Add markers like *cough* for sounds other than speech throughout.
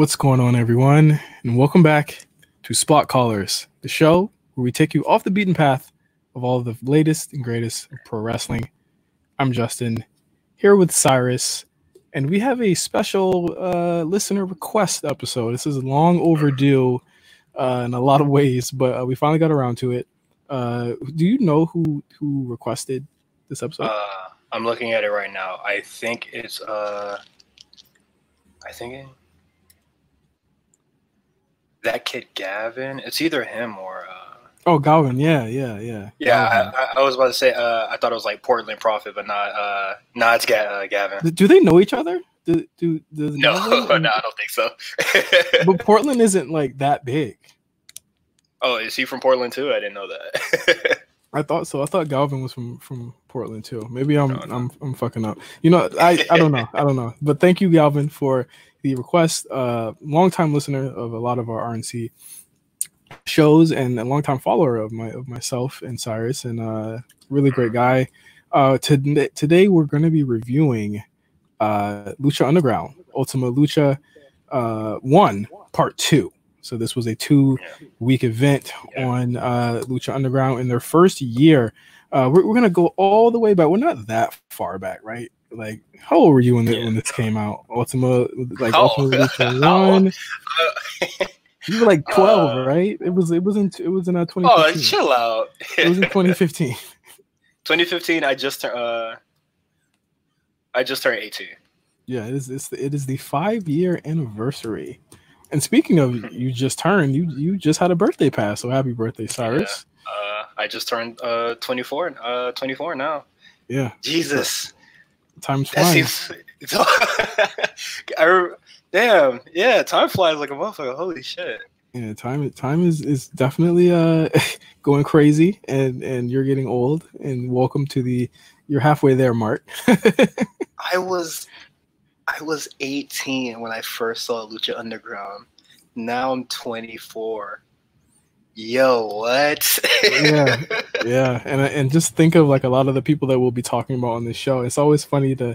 What's going on, everyone? And welcome back to Spot Callers, the show where we take you off the beaten path of all of the latest and greatest pro wrestling. I'm Justin, here with Cyrus, and we have a special uh, listener request episode. This is long overdue uh, in a lot of ways, but uh, we finally got around to it. Uh, do you know who who requested this episode? Uh, I'm looking at it right now. I think it's uh, I think that kid Gavin. It's either him or uh, oh, Galvin. Yeah, yeah, yeah. yeah. I, I, was about to say uh, I thought it was like Portland Profit, but not uh, not it's Ga- uh, Gavin. Do they know each other? Do do, do No, *laughs* no, I don't think so. *laughs* But Portland isn't like that big. oh, is he from Portland too? I didn't know that. *laughs* I thought so. I thought Galvin was from from Portland too. Maybe I'm No, no. I'm I'm fucking up. You know, I I don't know. I don't know. But thank you, Galvin, for the request. Uh, longtime listener of a lot of our RNC shows and a longtime follower of my of myself and Cyrus, and uh, really great guy. Uh, today today we're going to be reviewing uh, Lucha Underground Ultima Lucha uh, One Part Two. So this was a two week event on uh, Lucha Underground in their first year. Uh, we're, we're gonna go all the way back. We're not that far back, right? Like, how old were you when, the, when this came out? Ultima, like How Ultima old? Lucha *laughs* How old? One. *laughs* You were like twelve, Uh, right? It was. It was in. It was in uh, twenty. oh, chill out. It was in *laughs* 2015. 2015. I just turned. Uh, I just turned 18. Yeah, it is. It's, it is the five year anniversary. And speaking of, you just turned. You you just had a birthday pass. So happy birthday, Cyrus. Uh, I just turned uh 24. Uh, 24 now. Yeah, Jesus. That seems. *laughs* I damn. Yeah, time flies like a motherfucker. Holy shit. Yeah, time time is is definitely uh *laughs* going crazy, and and you're getting old. And welcome to the you're halfway there, Mark. *laughs* I was, I was 18 when I first saw Lucha Underground. Now I'm 24. Yo, what? Yeah. *laughs* yeah, and and just think of like a lot of the people that we'll be talking about on this show. It's always funny to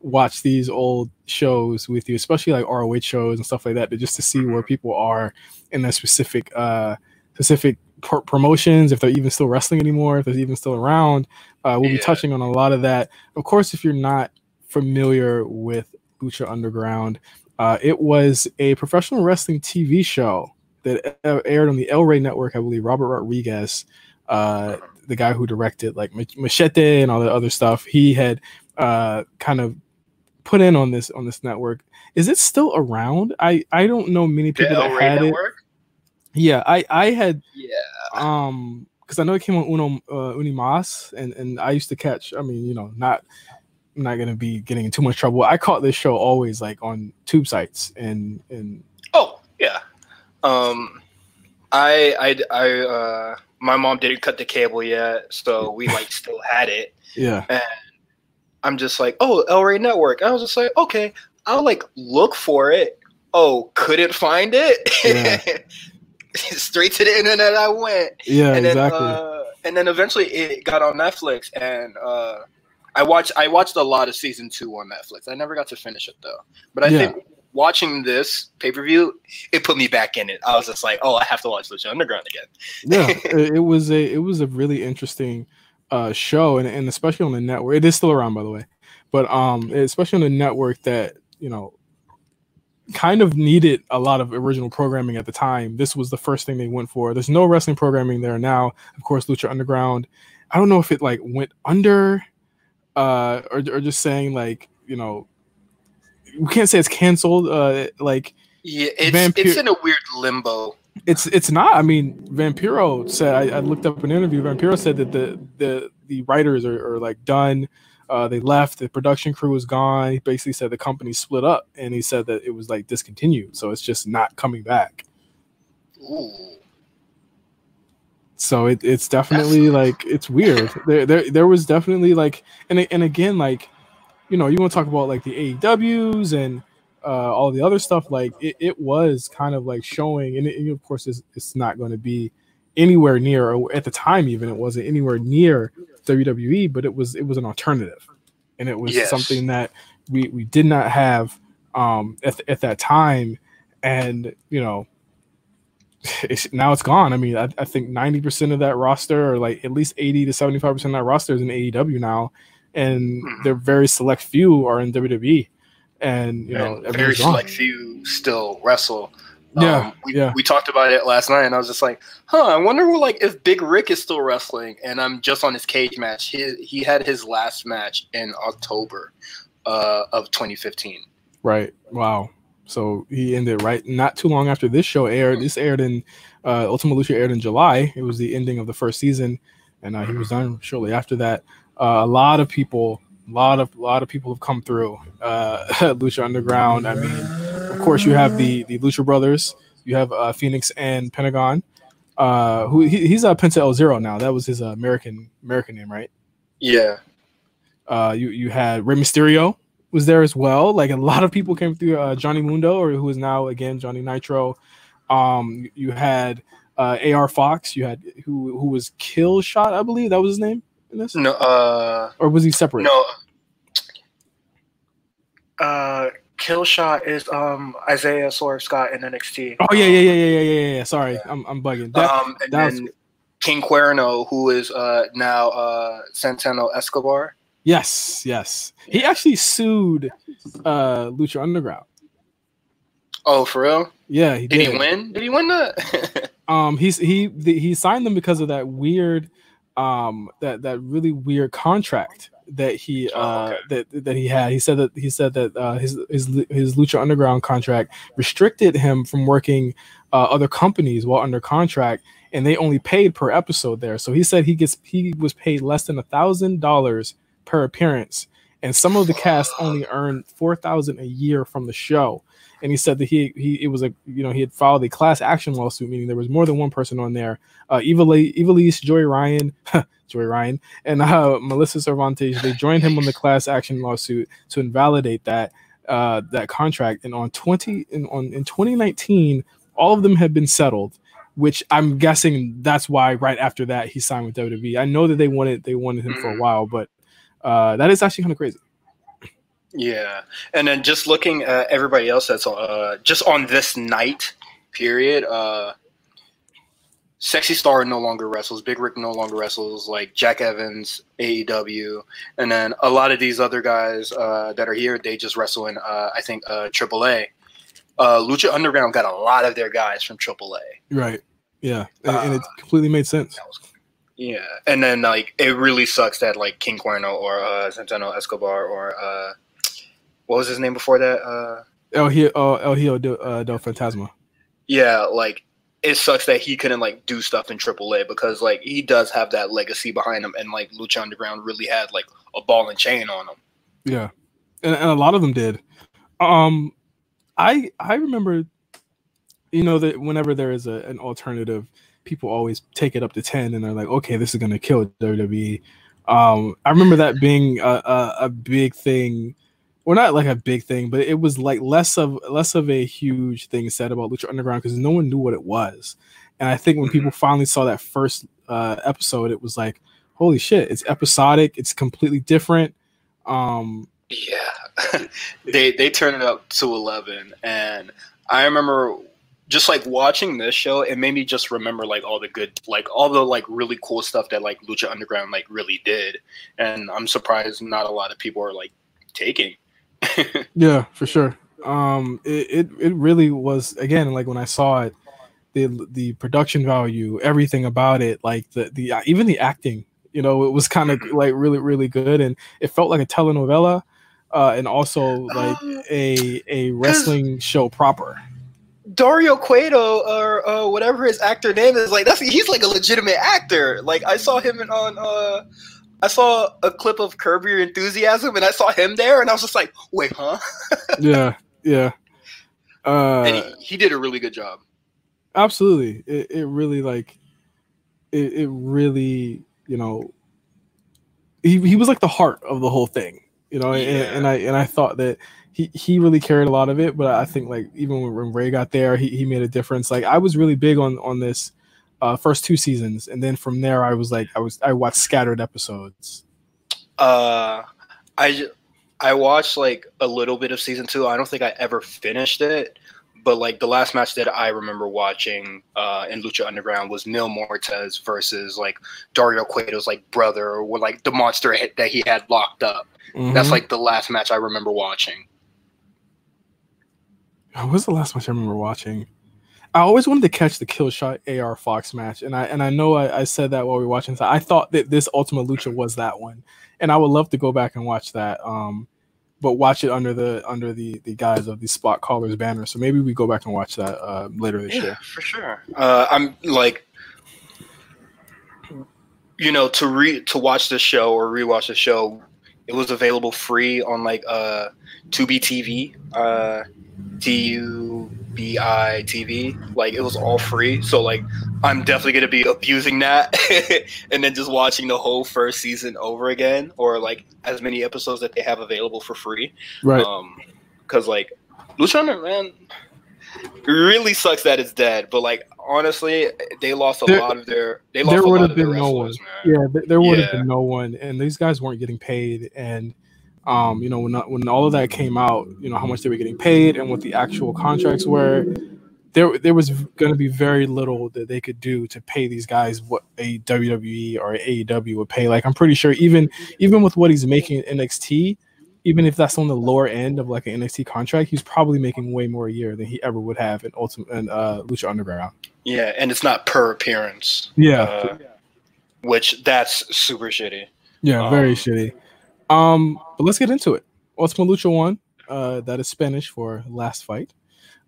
watch these old shows with you, especially like ROH shows and stuff like that, to just to see where people are in their specific uh specific pr- promotions, if they're even still wrestling anymore, if they're even still around. Uh, we'll be touching on a lot of that. Of course, if you're not familiar with Lucha Underground, uh, it was a professional wrestling TV show that aired on the El Rey Network. I believe Robert Rodriguez, uh, the guy who directed like Machete and all the other stuff, he had uh, kind of put in on this on this network. Is it still around? I I don't know many The people El that Rey had it. Network? Yeah, I I had Yeah. um because I know it came on Uno uh, Unimas, and and I used to catch. I mean, you know, not I'm not gonna be getting in too much trouble. I caught this show always like on tube sites and and Oh, yeah. Um, I, I, I, uh, my mom didn't cut the cable yet, so we like still had it. yeah, And I'm just like, oh, El Rey Network. I was just like, okay, I'll like look for it. Oh, couldn't find it. *laughs* Straight to the internet I went. yeah, and then, exactly. uh, and then eventually it got on Netflix, and uh, I watched. I watched a lot of season two on Netflix. I never got to finish it though. But I Yeah. think watching this pay per view, it put me back in it. I was just like, oh, I have to watch Lucha Underground again. yeah, *laughs* it, was a it was a really interesting uh show, and and especially on the network. It is still around, by the way, but um, especially on the network that you know kind of needed a lot of original programming at the time. This was the first thing they went for. There's no wrestling programming there now. Of course, Lucha Underground. I don't know if it like went under, uh, or or just saying like you know, we can't say it's canceled. Uh, like Yeah, it's Vampire- it's in a weird limbo. it's it's not. I mean, Vampiro said I, I looked up an interview. Vampiro said that the the the writers are, are like done. Uh, they left. The production crew was gone. He basically said the company split up, and he said that it was like discontinued, so it's just not coming back. Ooh. So it, it's definitely like it's weird. There, there there was definitely like and and again like you know you want to talk about like the AEWs and uh, all the other stuff like it, it was kind of like showing and, it, and of course it's, it's not going to be anywhere near or at the time even it wasn't anywhere near WWE but it was it was an alternative and it was Yes. something that we we did not have um at, at that time and you know, *sighs* it's, now it's gone. I mean, I, I think ninety percent of that roster, or like at least eighty to seventy five percent of that roster, is in AEW now, and mm-hmm. their very select few are in WWE, and you know, very select few still wrestle. Yeah, um, we, yeah. We talked about it last night, and I was just like, "Huh, I wonder, like, if Big Rick is still wrestling." And I'm just on his cage match. He he had his last match in October uh, of 2015. Right. Wow. So he ended right not too long after this show aired. This aired in uh, Ultima Lucha aired in July. It was the ending of the first season, and uh, he was done shortly after that. Uh, a lot of people, a lot of a lot of people have come through uh, *laughs* Lucha Underground. I mean, of course, you have the the Lucha Brothers. You have uh, Fénix and Pentagon. Uh, who he, he's a Penta El Zero now. That was his American American name, right? Yeah. you you had Rey Mysterio was there as well. Like a lot of people came through. Uh, Johnny Mundo, or who is now again Johnny Nitro. Um, you had uh, AR Fox. You had who who was Kill Shot, I believe that was his name in this. No, uh, or was he separate? No. Uh, Killshot is um Isaiah Swerve Scott in NXT. Oh yeah, yeah, yeah, yeah, yeah, yeah. yeah. Sorry, I'm I'm bugging. That, um, and then was... King Cuerno, who is uh now uh Escobar. Yes, yes. He actually sued uh Lucha Underground. Oh, for real? Yeah, he did. Did he win? Did he win that? *laughs* um, he's he he signed them because of that weird, um, that that really weird contract that he oh, uh oh, okay. that that he had. He said that he said that uh, his his his Lucha Underground contract restricted him from working uh, other companies while under contract, and they only paid per episode there. So he said he gets he was paid less than a thousand dollars per appearance, and some of the cast only *sighs* earned four thousand a year from the show. And he said that he he it was a you know he had filed a class action lawsuit, meaning there was more than one person on there. Uh, Ivelisse, Joey Ryan, *laughs* Joey Ryan, and uh, Melissa Cervantes they joined him on the class action lawsuit to invalidate that uh, that contract. And on twenty in on in twenty nineteen, all of them had been settled which I'm guessing that's why right after that he signed with WWE. I know that they wanted they wanted him for a mm. while, but uh, that is actually kind of crazy. Yeah, and then just looking at everybody else that's uh, just on this night period. Uh, Sexy Star no longer wrestles. Big Rick no longer wrestles. Like Jack Evans, AEW, and then a lot of these other guys uh, that are here, they just wrestle in. Uh, I think uh, AAA. Uh, Lucha Underground got a lot of their guys from AAA. Right. Yeah, and, and it uh, completely made sense. Yeah, and then like it really sucks that like King Cuerno or uh, Santos Escobar or uh, what was his name before that? Uh, El Hijo, uh, El Hijo del, uh, del Fantasma. Yeah, like it sucks that he couldn't like do stuff in AAA because like he does have that legacy behind him, and like Lucha Underground really had like a ball and chain on him. Yeah, and, and a lot of them did. Um, I I remember, you know that whenever there is a, an alternative people always take it up to 10 and they're like, okay, this is going to kill WWE. Um, I remember that being a, a, a, big thing. Well, not like a big thing, but it was like less of less of a huge thing said about Lucha Underground because no one knew what it was. And I think when people mm-hmm. finally saw that first uh, episode, it was like, holy shit, it's episodic, it's completely different. Um, yeah, *laughs* they they turned it up to eleven, and I remember just like watching this show, it made me just remember like all the good, like all the like really cool stuff that like Lucha Underground like really did, and I'm surprised not a lot of people are like taking. *laughs* yeah, for sure. Um, it, it it really was again like when I saw it, the the production value, everything about it, like the the even the acting, you know, it was kind of mm-hmm. like really really good, and it felt like a telenovela, uh, and also like um, a a wrestling show proper. Dario Cueto or uh, whatever his actor name is, like that's he's like a legitimate actor. Like I saw him in, on uh I saw a clip of Curb Your Enthusiasm and I saw him there and I was just like, wait, huh? *laughs* yeah, yeah. Uh, and he, he, did a really good job. Absolutely. It, it really like it, it really, you know, he, he was like the heart of the whole thing, you know, yeah. and, and I and I thought that he he really carried a lot of it. But I think like even when Rey got there, he, he made a difference. Like I was really big on on this uh, first two seasons, and then from there I was like I was I watched scattered episodes. Uh, I I watched like a little bit of season two. I don't think I ever finished it, but like the last match that I remember watching uh, in Lucha Underground was Mil Muertes versus like Dario Cueto's like brother or like the monster that he had locked up. Mm-hmm. That's like the last match I remember watching. What was the last match I remember watching? I always wanted to catch the Killshot AR Fox match, and I and I know I, I said that while we were watching. I thought that this Ultimate Lucha was that one, and I would love to go back and watch that. Um, but watch it under the under the the guise of the spot callers banner. So maybe we go back and watch that uh, later this yeah, year. For sure. Uh, I'm like, you know, to re to watch the show or rewatch the show. It was available free on like uh, Tubi TV, uh, T U B I TV. Like it was all free. So like I'm definitely gonna be abusing that *laughs* and then just watching the whole first season over again, or like as many episodes that they have available for free. Right. Um, because like Luciano, man, really sucks that it's dead. But like honestly, they lost a there, lot of their. They lost there would have been no one. Man. Yeah, there would have yeah. been no one, and these guys weren't getting paid. And um, you know, when when all of that came out, you know how much they were getting paid and what the actual contracts were there there was going to be very little that they could do to pay these guys what a WWE or AEW would pay. Like I'm pretty sure even even with what he's making in NXT, even if that's on the lower end of like an NXT contract, he's probably making way more a year than he ever would have in Ultimate and uh, Lucha Underground. Yeah, and it's not per appearance. Yeah, uh, which that's super shitty. Yeah, um, very shitty. Um, but let's get into it. Ultimate Lucha One, uh, that is Spanish for last fight.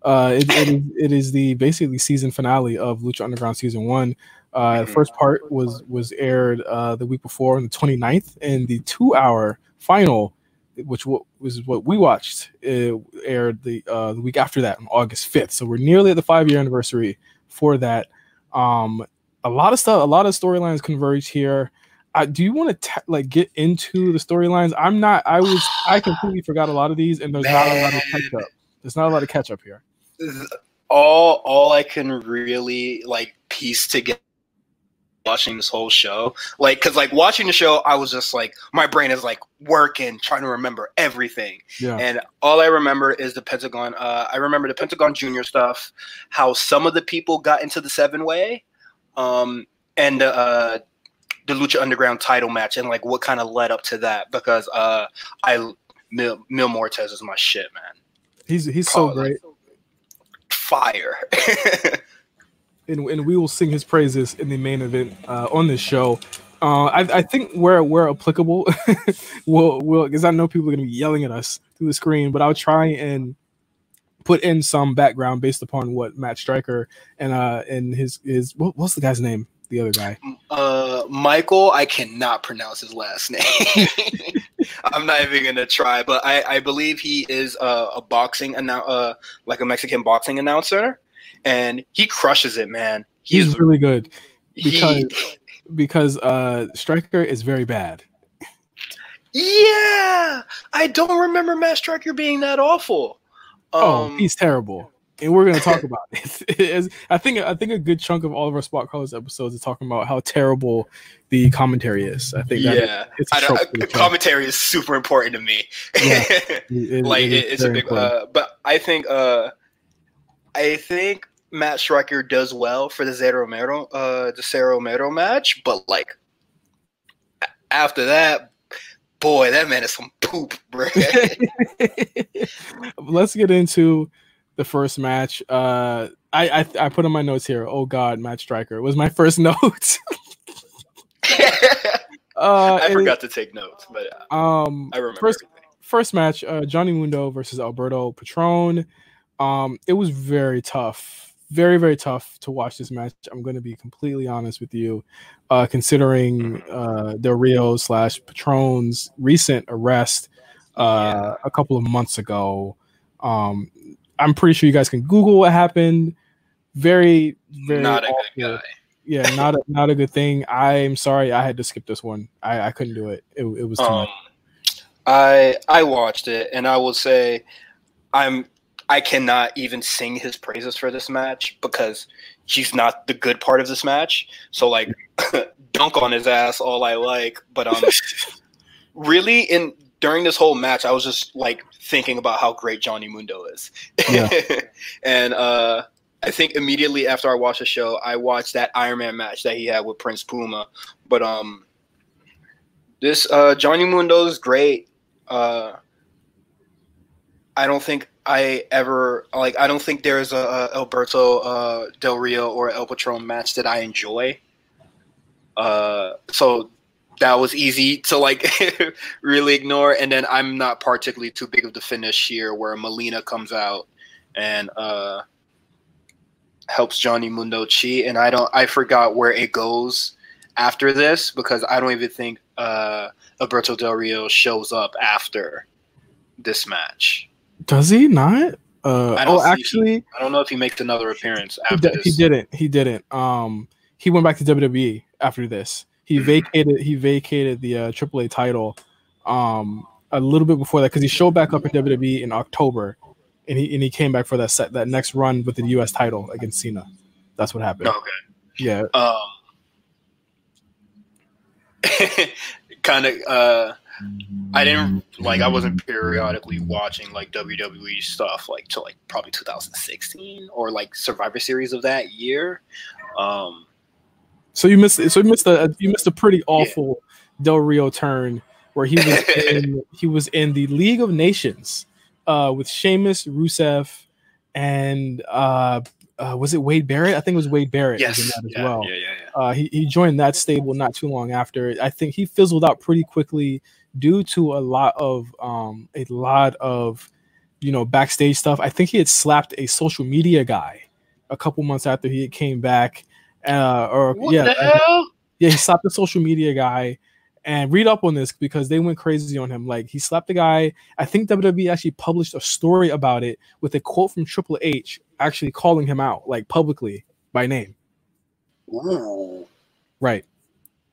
Uh, it, it, is, it is the basically season finale of Lucha Underground season one. Uh, the mm-hmm. first part was was aired uh, the week before on the 29th, and the two hour final, which w- was what we watched, aired the uh, the week after that on August 5th. So we're nearly at the five year anniversary for that. Um, a lot of stuff, a lot of storylines converge here. Uh, do you want to like get into the storylines? I'm not. I was. I *sighs* completely forgot a lot of these, and there's not a lot of catch up. There's not a lot of catch up here all all I can really like piece together watching this whole show like because like watching the show i was just like my brain is like working trying to remember everything yeah. and all i remember is the pentagon uh, i remember the pentagon junior stuff how some of the people got into the seven way um, and uh, the lucha underground title match and like what kind of led up to that because uh, i mil, mil Muertes is my shit man he's he's so great fire. *laughs* and, and we will sing his praises in the main event uh, on this show. Uh, I, I think where where applicable, we'll *laughs* will because I know people are gonna be yelling at us through the screen, but I'll try and put in some background based upon what Matt Striker and uh and his his what, what's the guy's name? The other guy. Uh, Michael. I cannot pronounce his last *laughs* name. I'm not even gonna try, but I, I believe he is a, a boxing annou- uh, like a Mexican boxing announcer, and he crushes it, man. He's, He's really good because he, because uh, Striker is very bad. Yeah, I don't remember Matt Striker being that awful. Oh, um, oh, he's terrible and we're gonna talk about it. *laughs* I think I think a good chunk of all of our Spot Callers episodes is talking about how terrible the commentary is. I think yeah, it's I commentary is super important to me. Yeah, *laughs* it, like it, it's a big, uh, but I think uh, I think Matt Striker does well for the Cero Miedo uh the Cero Miedo match, but like after that, boy, that man is some poop, bro. *laughs* Let's get into the first match. Uh, I, I I put in my notes here. Oh God, Matt Striker was my *laughs* first note. *laughs* uh, I forgot to take notes, but uh, um, I remember. First, first match, uh, Johnny Mundo versus Alberto Patron. Um, it was very tough, very very tough to watch this match. I'm going to be completely honest with you, uh, considering uh, Del Rio slash Patron's recent arrest uh, yeah. a couple of months ago. Um, I'm pretty sure you guys can Google what happened. Very, very not awful. a good guy. Yeah, not a, not a good thing. I'm sorry, I had to skip this one. I, I couldn't do it. It, it was too um, much. I I watched it, and I will say, I'm I cannot even sing his praises for this match because he's not the good part of this match. So like, *laughs* dunk on his ass all I like, but um, *laughs* really in during this whole match, I was just like thinking about how great Johnny Mundo is. Yeah. *laughs* and uh, I think immediately after I watched the show, I watched that Iron Man match that he had with Prince Puma. But um, this uh, Johnny Mundo is great. Uh, I don't think I ever like. I don't think there's a, a Alberto uh, Del Rio or El Patron match that I enjoy. Uh, so that was easy to like *laughs* really ignore. And then I'm not particularly too big of the finish here, where Melina comes out and uh, helps Johnny Mundo cheat, and I don't. I forgot where it goes after this because I don't even think uh, Alberto Del Rio shows up after this match. Does he not? Uh, oh, actually, he, I don't know if he makes another appearance he, after d- he didn't. He didn't. Um, he went back to WWE after this. He vacated. He vacated the uh, AAA title. Um, a little bit before that because he showed back up in WWE in October, and he and he came back for that set that next run with the U.S. title against Cena. That's what happened. Okay. Yeah. Um, *laughs* kind of. Uh, I didn't like. I wasn't periodically watching like WWE stuff like till like probably 2016 or like Survivor Series of that year. Um, So you missed. So you missed a you missed a pretty awful Del Rio turn where he was *laughs* in, he was in the League of Nations uh, with Sheamus, Rusev, and uh, uh, was it Wade Barrett? I think it was Wade Barrett yes. that as Yeah, well. yeah, yeah, yeah. Uh, he, he joined that stable not too long after. I think he fizzled out pretty quickly due to a lot of um, a lot of you know backstage stuff. I think he had slapped a social media guy a couple months after he came back. Uh, or What yeah, yeah, he slapped the social media guy. And read up on this because they went crazy on him. Like he slapped the guy. I think WWE actually published a story about it with a quote from Triple H actually calling him out, like publicly by name. Ooh. Right.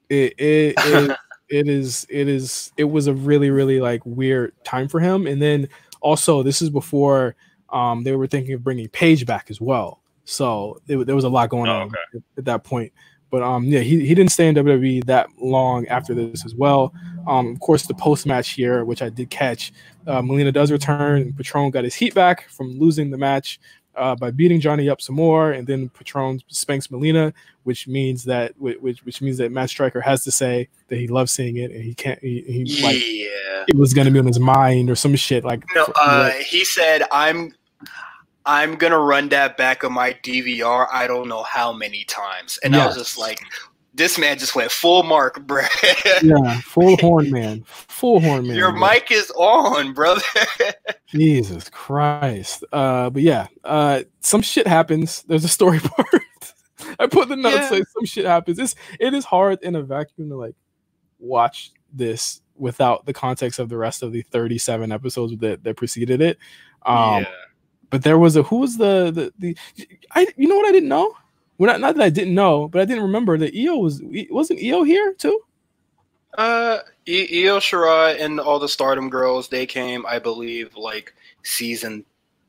It it *laughs* it, it is it is it was a really really like weird time for him. And then also this is before um they were thinking of bringing Paige back as well. So it, there was a lot going Oh, on okay. at, at that point. But um yeah, he, he didn't stay in WWE that long after this as well. Um of course the post match here, which I did catch, uh, Melina does return. And Patron got his heat back from losing the match uh, by beating Johnny up some more, and then Patron spanks Melina, which means that which which means that Matt Striker has to say that he loves seeing it, and he can't. He, he like Yeah. it was gonna be on his mind or some shit like. No, uh, he said, "I'm, I'm gonna run that back on my DVR. I don't know how many times." And I was just like, "This man just went full mark, *laughs* bro. yeah, full horn man, full horn man. Your bro. mic is on, brother." *laughs* Jesus Christ. Uh, but yeah, uh, some shit happens. There's a story *laughs* part. I put the notes Yeah. say some shit happens. It's it is hard in a vacuum to like watch this without the context of the rest of the 37 episodes that that preceded it. Um, yeah. But there was a who was the the the I you know what I didn't know. Well, not, not that I didn't know, but I didn't remember that Io was wasn't Io here too. Uh, Io Shirai and all the Stardom girls, they came, I believe, like season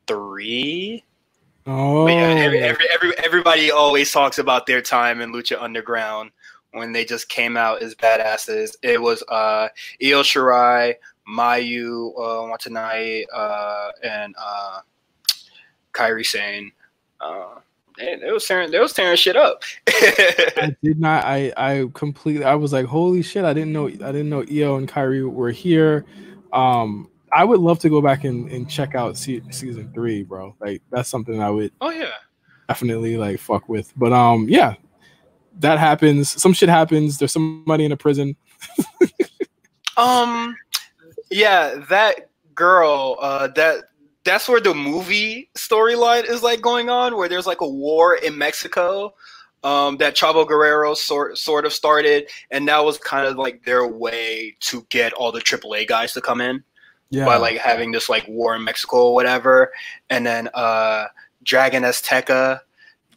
three. Oh, But yeah, every, every, every, everybody always talks about their time in Lucha Underground when they just came out as badasses. It was uh, Io Shirai, Mayu uh, Watanabe, uh, and uh, Kairi Sane, Uh, they, they was tearing, they was tearing shit up. *laughs* I did not. I I completely. I was like, holy shit! I didn't know. I didn't know Io and Kairi were here. Um, I would love to go back and, and check out se- season three, bro. Like that's something I would oh yeah. definitely like fuck with. But um, yeah, that happens. Some shit happens. There's somebody in a prison. *laughs* Um, yeah, that girl. Uh, that that's where the movie storyline is like going on, where there's like a war in Mexico. Um, that Chavo Guerrero sort sort of started, and that was kind of like their way to get all the AAA guys to come in Yeah, by like having this like war in Mexico or whatever. And then uh, Dragon Azteca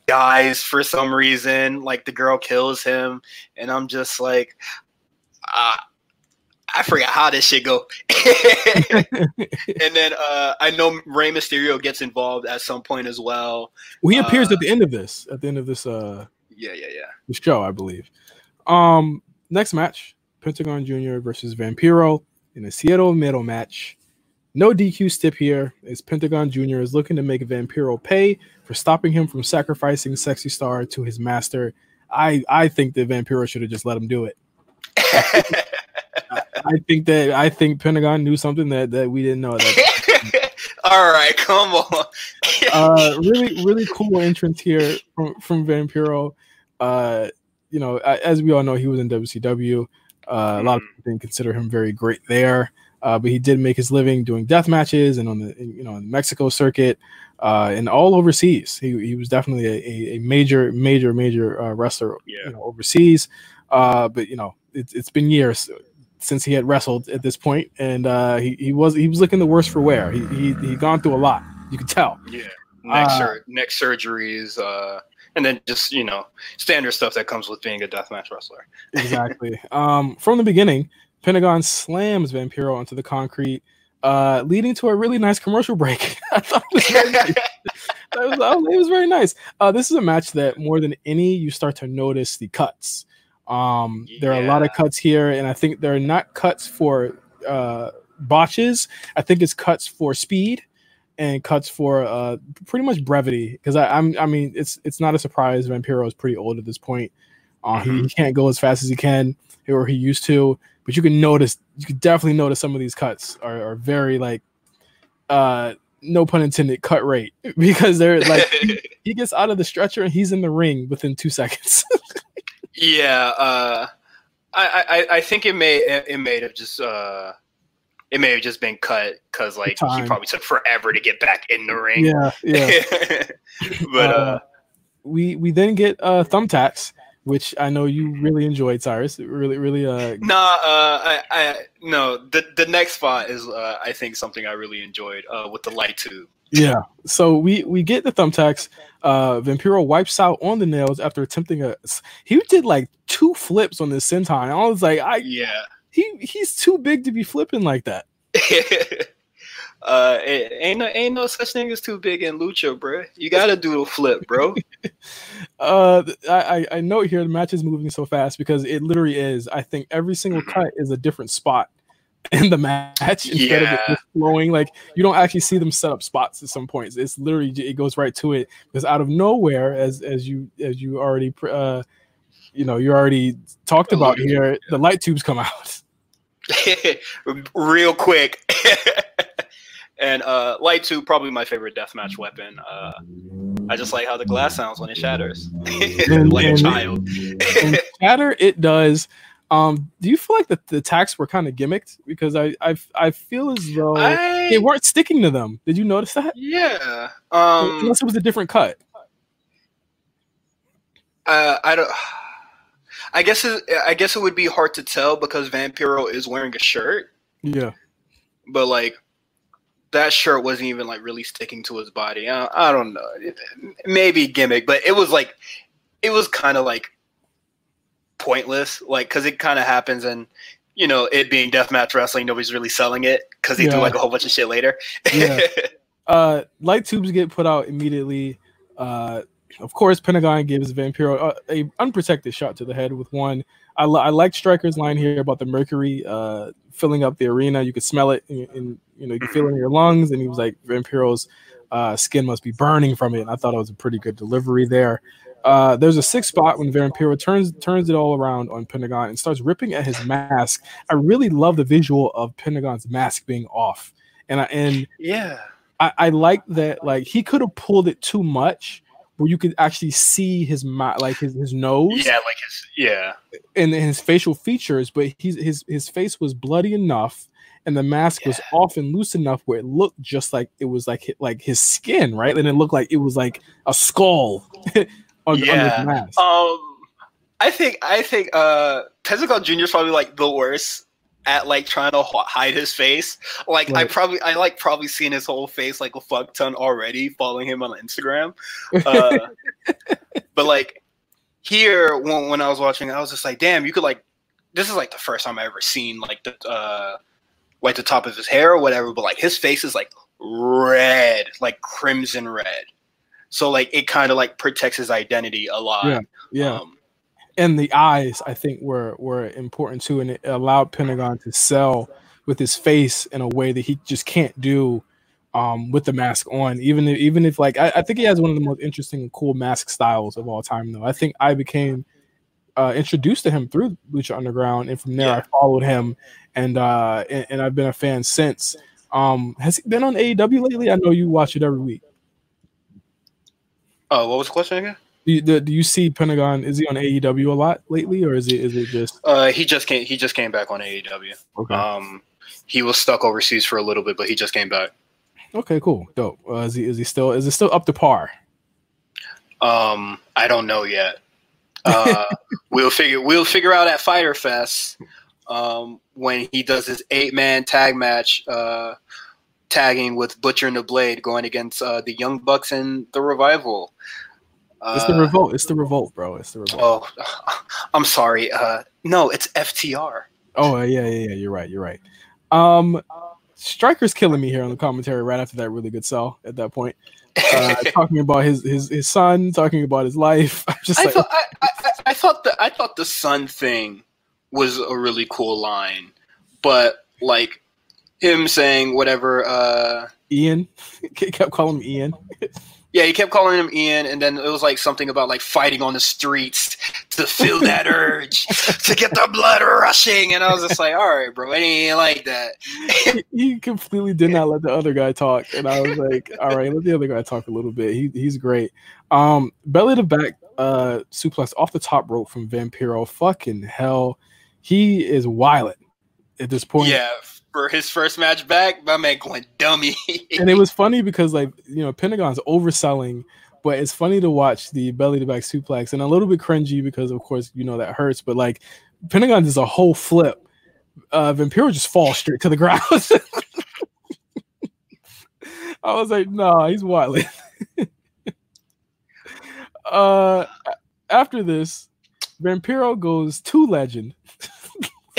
dies for some reason. Like the girl kills him, and I'm just like, uh, I forgot how this shit go. *laughs* and then uh, I know Rey Mysterio gets involved at some point as well. well, he appears uh, at the end of this. At the end of this uh Yeah, yeah, yeah. the show, I believe. Um, next match: Pentagon Junior versus Vampiro. in a Cero Miedo match. No DQ stip here, as Pentagon Jr. is looking to make Vampiro pay for stopping him from sacrificing Sexy Star to his master. I I think that Vampiro should have just let him do it. *laughs* I think that I think Pentagon knew something that that we didn't know. That *laughs* All right, come on. uh, really, really cool entrance here from from Vampiro. Uh, you know, as we all know, he was in WCW. Uh, a lot of mm-hmm. people didn't consider him very great there, uh, but he did make his living doing death matches and on the you know the Mexico circuit uh, and all overseas. He, he was definitely a, a major, major, major uh, wrestler yeah. you know, overseas. Uh, but you know, it, it's been years since he had wrestled at this point, and uh, he, he was he was looking the worse for wear. He he he gone through a lot. You could tell. Yeah, neck, uh, sur- neck surgeries, uh, and then just you know standard stuff that comes with being a deathmatch wrestler. *laughs* exactly. Um, from the beginning, Pentagon slams Vampiro onto the concrete, uh, leading to a really nice commercial break. *laughs* I thought it was very nice. *laughs* was, it was very nice. Uh, this is a match that more than any, you start to notice the cuts. Um. There are a lot of cuts here, and I think they're not cuts for uh, botches. I think it's cuts for speed and cuts for uh, pretty much brevity. Because I'm, I mean, it's it's not a surprise. Vampiro is pretty old at this point. Uh, mm-hmm. he, he, can't go as fast as he can or he used to. But you can notice, you can definitely notice some of these cuts are, are very like, uh, no pun intended, cut rate *laughs* because they're like he, he gets out of the stretcher and he's in the ring within two seconds. *laughs* Yeah, uh, I, I I think it may it may have just uh, it may have just been cut because like he probably took forever to get back in the ring. Yeah, yeah. *laughs* but uh, uh, we we then get uh, thumbtacks, which I know you really enjoyed, Cyrus. Really, really. Uh, nah, uh, I, I no. The the next spot is uh, I think something I really enjoyed uh, with the light tube. Yeah. So we we get the thumbtacks. Uh Vampiro wipes out on the nails after attempting a he did like two flips on the senton. I was like, I yeah. He he's too big to be flipping like that. *laughs* uh ain't no ain't no such thing as too big in lucha, bro. You gotta do a flip, bro. *laughs* uh I, I know here the match is moving so fast because it literally is. I think every single mm-hmm. cut is a different spot *laughs* in the match instead yeah. of it just flowing. Like you don't actually see them set up spots at some points. It's literally it goes right to it because out of nowhere, as as you as you already uh, you know you already talked about here, the light tubes come out *laughs* *laughs* real quick. and uh, light tube probably my favorite deathmatch weapon. Uh, I just like how the glass sounds when it shatters, and, like and, a child. shatter it does um, do you feel like the, the attacks were kind of gimmicked? Because I, I I feel as though I, they weren't sticking to them. Did you notice that? Yeah. Um, Unless it was a different cut. Uh, I don't. I guess it, I guess it would be hard to tell because Vampiro is wearing a shirt. Yeah. But like that shirt wasn't even like really sticking to his body. I, I don't know. maybe gimmick, but it was like it was kind of like pointless, like because it kind of happens and you know it being deathmatch wrestling, nobody's really selling it because they yeah. do like a whole bunch of shit later. yeah. *laughs* Uh, light tubes get put out immediately. Uh, of course, Pentagon gives Vampiro a, a, unprotected shot to the head with one. I, I like Striker's line here about the mercury uh, filling up the arena. You could smell it, and you know you can feel it in your lungs. And he was like, Vampiro's uh, skin must be burning from it. And I thought it was a pretty good delivery there. Uh, there's a six spot when Vampiro turns turns it all around on Pentagon and starts ripping at his mask. I really love the visual of Pentagon's mask being off, and I and yeah, I, I like that. Like he could have pulled it too much, where you could actually see his like his his nose, yeah, like his yeah, and his facial features. But he's his his face was bloody enough and the mask yeah. was often loose enough where it looked just like it was like like his skin, right? And it looked like it was like a skull *laughs* on, yeah. On um, I think I think uh Pentagon Jr. is probably like the worst at like trying to hide his face. Like right. I probably I like probably seen his whole face like a fuck ton already following him on Instagram. *laughs* Uh, but like here when, when I was watching, I was just like, damn, you could like this is like the first time I ever seen like the uh like the top of his hair or whatever, but like his face is like red, like crimson red. So like it kind of like protects his identity a lot. Yeah, yeah. Um, and the eyes, I think, were were important too, and it allowed Pentagon to sell with his face in a way that he just can't do um, with the mask on. Even if, even if like I, I, think he has one of the most interesting and cool mask styles of all time. Though I think I became uh, introduced to him through Lucha Underground, and from there yeah. I followed him, and, uh, and, and I've been a fan since. Um, has he been on AEW lately? I know you watch it every week. Oh, uh, what was the question again? Do you, do, do you see Pentagon? Is he on AEW a lot lately, or is it is it just? Uh, he just came. He just came back on AEW. Okay. Um, he was stuck overseas for a little bit, but he just came back. Okay, cool, dope. Uh, is he is he still is it still up to par? Um, I don't know yet. Uh, *laughs* we'll figure we'll figure out at Fighter Fest um, when he does his eight man tag match, uh, tagging with Butcher and the Blade, going against uh, the Young Bucks and the Revival. it's the uh, revolt. It's the revolt, bro. It's the revolt. Oh, *laughs* I'm sorry. Uh, no, it's FTR. Oh yeah, yeah, yeah. You're right. You're right. Um, Striker's killing me here on the commentary right after that really good sell at that point. Uh, *laughs* talking about his, his his son, talking about his life. *laughs* I'm just I like, thought I, I, I, thought the I thought the son thing was a really cool line, but like him saying whatever. uh Ian *laughs* kept calling him Ian. *laughs* Yeah, he kept calling him Ian, and then it was like something about like fighting on the streets to feel that *laughs* urge to get the blood rushing, and I was just like, all right, bro, it ain't like that. he completely did not let the other guy talk, and I was like, all right, let the other guy talk a little bit. He he's great. Um, belly to back uh suplex off the top rope from Vampiro. Fucking hell, he is wild at this point. Yeah, for his first match back, my man going dummy. and it *laughs* was funny because like you know Pentagon's overselling, but it's funny to watch the belly to back suplex and a little bit cringy because of course you know that hurts, but like Pentagon does a whole flip. Uh Vampiro just falls straight to the ground. *laughs* I was like, nah, he's wild. *laughs* uh after this, Vampiro goes to legend.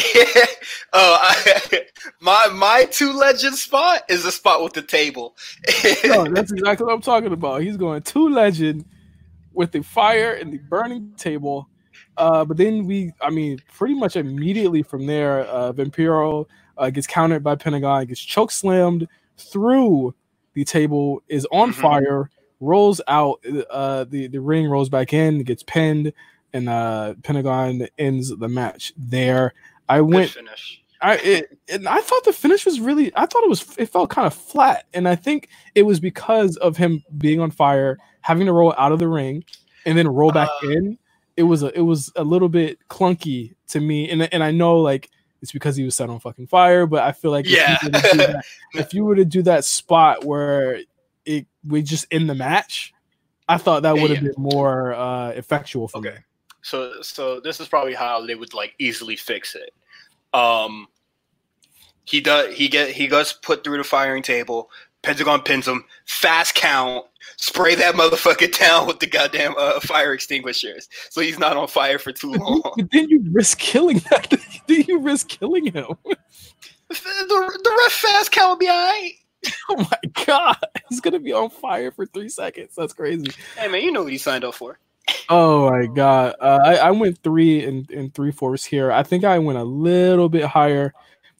*laughs* oh, I, *laughs* my my two legend spot is the spot with the table. *laughs* no, that's exactly what I'm talking about. He's going two legend with the fire and the burning table. Uh, but then we, I mean, pretty much immediately from there, uh, Vampiro uh, gets countered by Pentagon, gets choke slammed through the table, is on mm-hmm. fire, rolls out. Uh, the the ring rolls back in, gets pinned, and uh, Pentagon ends the match there. I went finish. I it, and I thought the finish was really I thought it was it felt kind of flat and I think it was because of him being on fire, having to roll out of the ring and then roll back uh, in. It was a it was a little bit clunky to me and and I know like it's because he was set on fucking fire, but I feel like yeah. if, you that, if you were to do that spot where it we just in the match, I thought that would have yeah. been more uh effectual for okay. me. So so this is probably how they would like easily fix it. Um, he does. He get. He gets put through the firing table. Pentagon pins him. Fast count. Spray that *laughs* motherfucker down with the goddamn uh, fire extinguishers, so he's not on fire for too long. But then you risk killing that. *laughs* Did you risk killing him? The, the, ref fast count will be alright. *laughs* Oh my god, he's gonna be on fire for three seconds. That's crazy. Hey man, you know what he signed up for. Oh my god, uh, I, I went three and, and three fourths here. I think I went a little bit higher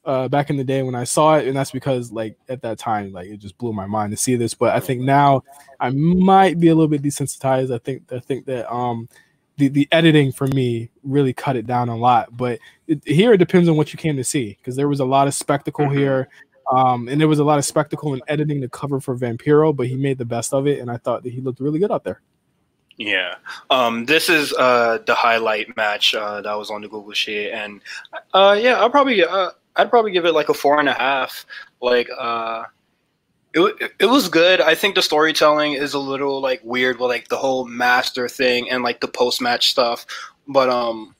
uh, back in the day when I saw it, and that's because like at that time, like it just blew my mind to see this. But I think now I might be a little bit desensitized. I think I think that um the, the editing for me really cut it down a lot. But it, here it depends on what you came to see because there was a lot of spectacle mm-hmm. here. Um, and there was a lot of spectacle in editing the cover for Vampiro, but he made the best of it, and I thought that he looked really good out there. Yeah, um, this is uh, the highlight match uh, that was on the Google sheet, and uh, yeah, I'll probably uh, I'd probably give it like a four and a half. Like, uh, it it was good. I think the storytelling is a little like weird with like the whole master thing and like the post match stuff, but um,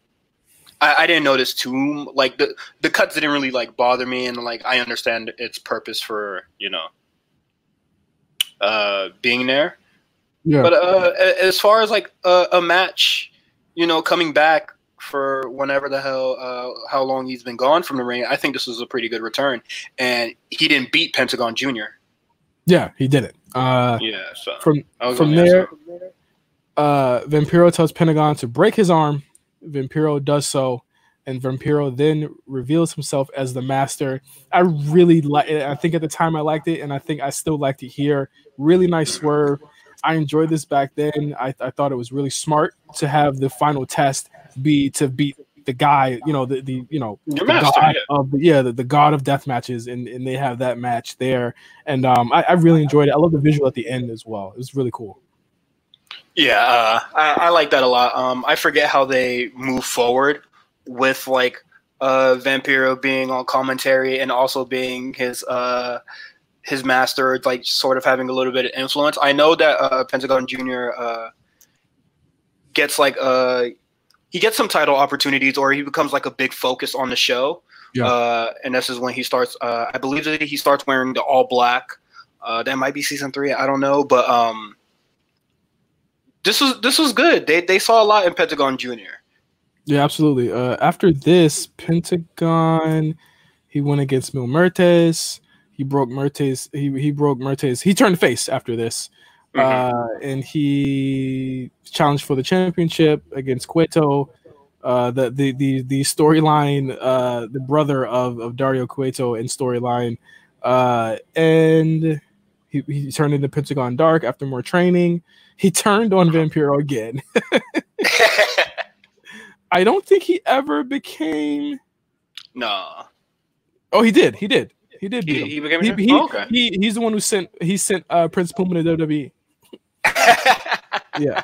I, I didn't notice too like the the cuts didn't really like bother me, and like I understand its purpose for you know uh being there yeah. But uh, as far as like a, a, match, you know, coming back for whenever the hell, uh, how long he's been gone from the ring, I think this was a pretty good return. And he didn't beat Pentagon Jr. Yeah, he did it. Uh, yeah. So from from there, uh, Vampiro tells Pentagon to break his arm. Vampiro does so, and Vampiro then reveals himself as the master. I really like it. I think at the time I liked it, and I think I still liked it here. Really nice swerve. I enjoyed this back then. I, I thought it was really smart to have the final test be to beat the guy, you know, the, the you know, the master, god yeah. of the, yeah, the, the god of death matches, and, and they have that match there. And um, I, I really enjoyed it. I love the visual at the end as well. It was really cool. Yeah, uh, I, I like that a lot. Um, I forget how they move forward with like uh, Vampiro being on commentary and also being his uh, his master, like sort of having a little bit of influence. I know that uh, Pentagon Junior uh, gets like uh, he gets some title opportunities, or he becomes like a big focus on the show. Yeah. Uh, and this is when he starts. Uh, I believe that he starts wearing the all black. Uh, that might be season three. I don't know, but um, this was this was good. They they saw a lot in Pentagon Junior. Yeah, absolutely. Uh, after this, Pentagon, he went against Mil Muertes. He broke Muertes. He he broke Muertes. He turned face after this, Mhm. uh, and he challenged for the championship against Cueto. Uh, the the the the storyline, uh, the brother of of Dario Cueto in storyline, uh, and he, he turned into Pentagon Dark after more training. He turned on Vampiro again. *laughs* I don't think he ever became. no, Oh, he did. He did. He did beat he, him. he became. He, a he, oh, okay. he- he's the one who sent he sent uh, Prince Puma to WWE. Yeah,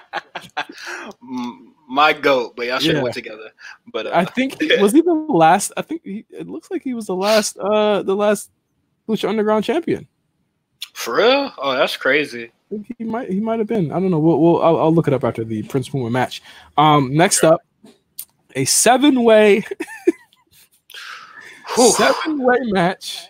*laughs* My goat, but y'all should have Yeah. went together. But uh, I think was he the last? I think he, it looks like he was the last uh the last Lucha Underground champion. for real, oh, that's crazy. I think he might he might have been. I don't know. We'll, we'll I'll, I'll look it up after the Prince Puma match. Um, next up, a seven way *laughs* seven way match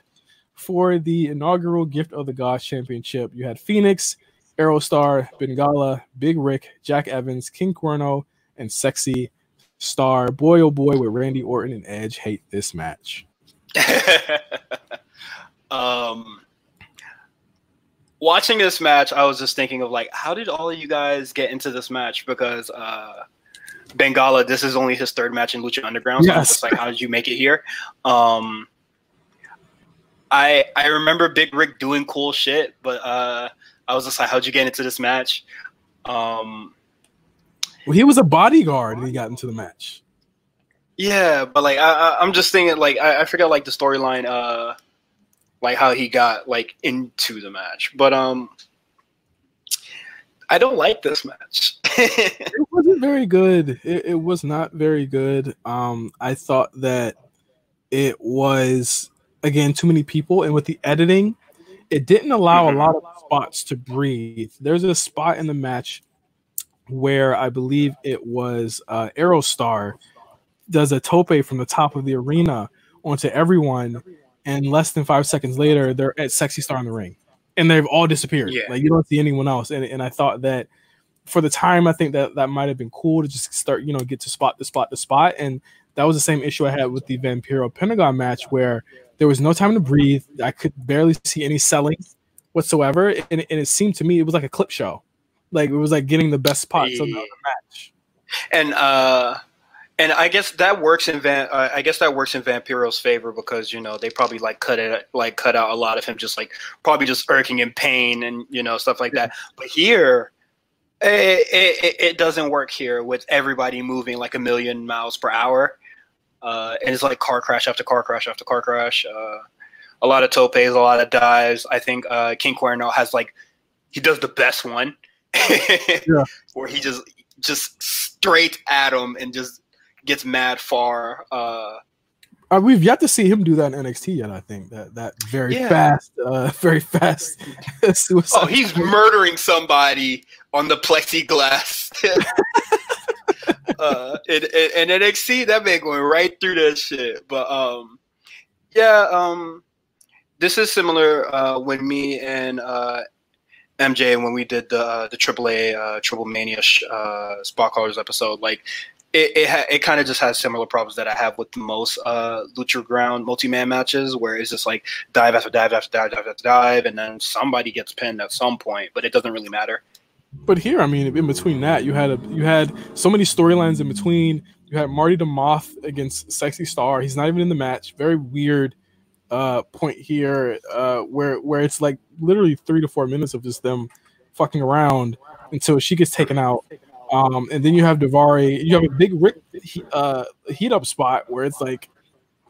for the inaugural Gift of the Gods Championship. You had Fénix, Aerostar, Bengala, Big Rick, Jack Evans, King Cuerno, and Sexy Star. Boy, oh boy, would Randy Orton and Edge hate this match. *laughs* um, watching this match, I was just thinking of like, how did all of you guys get into this match? Because uh, Bengala, this is only his third match in Lucha Underground. So I'm Yes. just like, how did you make it here? Um, I I remember Big Rick doing cool shit, but uh, I was just like, how'd you get into this match? Um, Well, he was a bodyguard and he got into the match. Yeah, but like I, I I'm just thinking like I, I forget like the storyline uh like how he got like into the match. But um I don't like this match. *laughs* It wasn't very good. It, it was not very good. Um, I thought that it was again too many people, and with the editing, it didn't allow a lot of spots to breathe. There's a spot in the match where I believe it was uh, Aerostar does a tope from the top of the arena onto everyone, and less than five seconds later, they're at Sexy Star in the ring, and they've all disappeared. Yeah. Like you don't see anyone else, and and I thought that for the time, I think that that might have been cool to just start, you know, get to spot to spot to spot. And that was the same issue I had with the Vampiro Pentagon match where there was no time to breathe. I could barely see any selling whatsoever. And, and it seemed to me it was like a clip show. Like it was like getting the best spots of the match. and uh and I guess that works in Van. Uh, I guess that works in Vampiro's favor because you know they probably like cut it, like cut out a lot of him, just like probably just irking in pain and you know stuff like that. But here, it, it, it doesn't work here with everybody moving like a million miles per hour, uh, and it's like car crash after car crash after car crash. Uh, a lot of topes, a lot of dives. I think uh, King Cuerno has like he does the best one, *laughs* where he just just straight at him and just gets mad far. Uh, Uh, we've yet to see him do that in NXT yet. I think that that very Yeah. fast, uh, *laughs* very fast *laughs* suicide. oh, he's murdering somebody on the plexiglass. Uh, in, in, NXT, that man going right through that shit. But um, yeah, um, this is similar uh, when me and uh, MJ when we did the uh, the AAA uh, Triple Mania sh- uh, Spot Callers episode. Like it it, ha- it kind of just has similar problems that I have with most uh, Lucha Ground multi man matches, where it's just like dive after dive after dive after dive, and then somebody gets pinned at some point, but it doesn't really matter. But here, I mean, in between that, you had a you had so many storylines in between. you had Marty the Moth against Sexy Star. He's not even in the match. Very weird uh, point here uh, where where it's like literally three to four minutes of just them fucking around until she gets taken out. Um, and then you have Daivari. You have a big Rick uh, heat up spot where it's like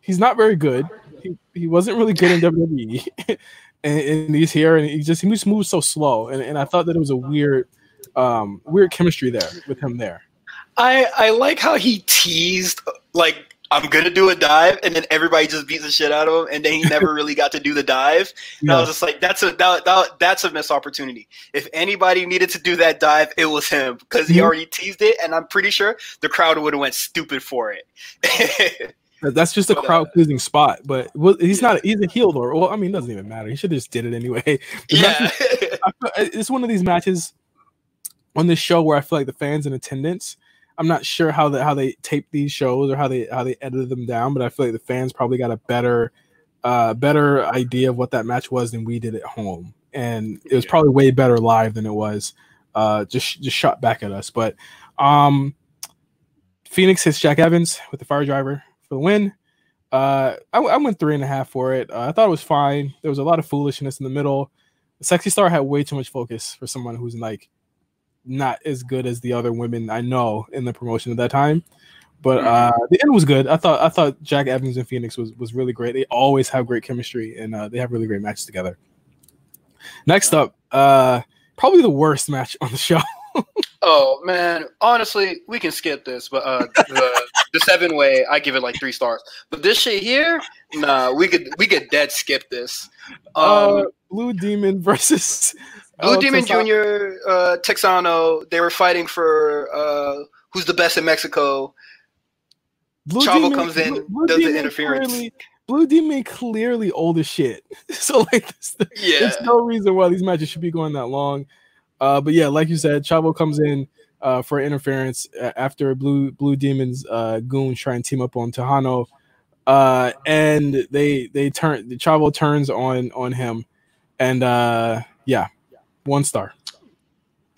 he's not very good. He, he wasn't really good in WWE, *laughs* and, and, he's here and he just he just moves so slow. And, and I thought that it was a weird um, weird chemistry there with him there. I I like how he teased like I'm gonna do a dive, and then everybody just beats the shit out of him, and then he never really got to do the dive. And I was just like, that's a that, that, that's a missed opportunity. If anybody needed to do that dive, it was him because he mm-hmm. already teased it, and I'm pretty sure the crowd would have went stupid for it. *laughs* that's just a crowd pleasing spot, but he's not. He's a heel though. Well, I mean, it doesn't even matter. He should have just did it anyway. *laughs* yeah, *laughs* it's one of these matches on this show where I feel like the fans in attendance I'm not sure how the how they tape these shows or how they how they edited them down, but I feel like the fans probably got a better uh better idea of what that match was than we did at home. And it was probably way better live than it was uh just just shot back at us. But um Fénix hits Jack Evans with the fire driver for the win. Uh, I, I went three and a half for it. Uh, I thought it was fine. There was a lot of foolishness in the middle. The sexy star had way too much focus for someone who's like not as good as the other women I know in the promotion at that time. But mm-hmm. uh, the end was good. I thought I thought Jack Evans and Fénix was was really great. They always have great chemistry and uh, they have really great matches together. Next up, uh, probably the worst match *laughs* on the show. Oh man, honestly, we can skip this. But uh, the the seven way, I give it like three stars. But this shit here, nah, we could we could dead skip this. Uh, um, uh, Blue Demon *laughs* versus Blue oh, Demon Jr., uh, Texano, they were fighting for uh, who's the best in Mexico. Blue Chavo Demon, comes in, Blue, does Demon the interference. Clearly, Blue Demon clearly old as shit. *laughs* so like, there's, yeah. there's no reason why these matches should be going that long. Uh, but yeah, like you said, Chavo comes in uh, for interference after Blue Blue Demon's uh, goons try and team up on Texano, uh, and they they turn the Chavo turns on on him, and uh, yeah, one star.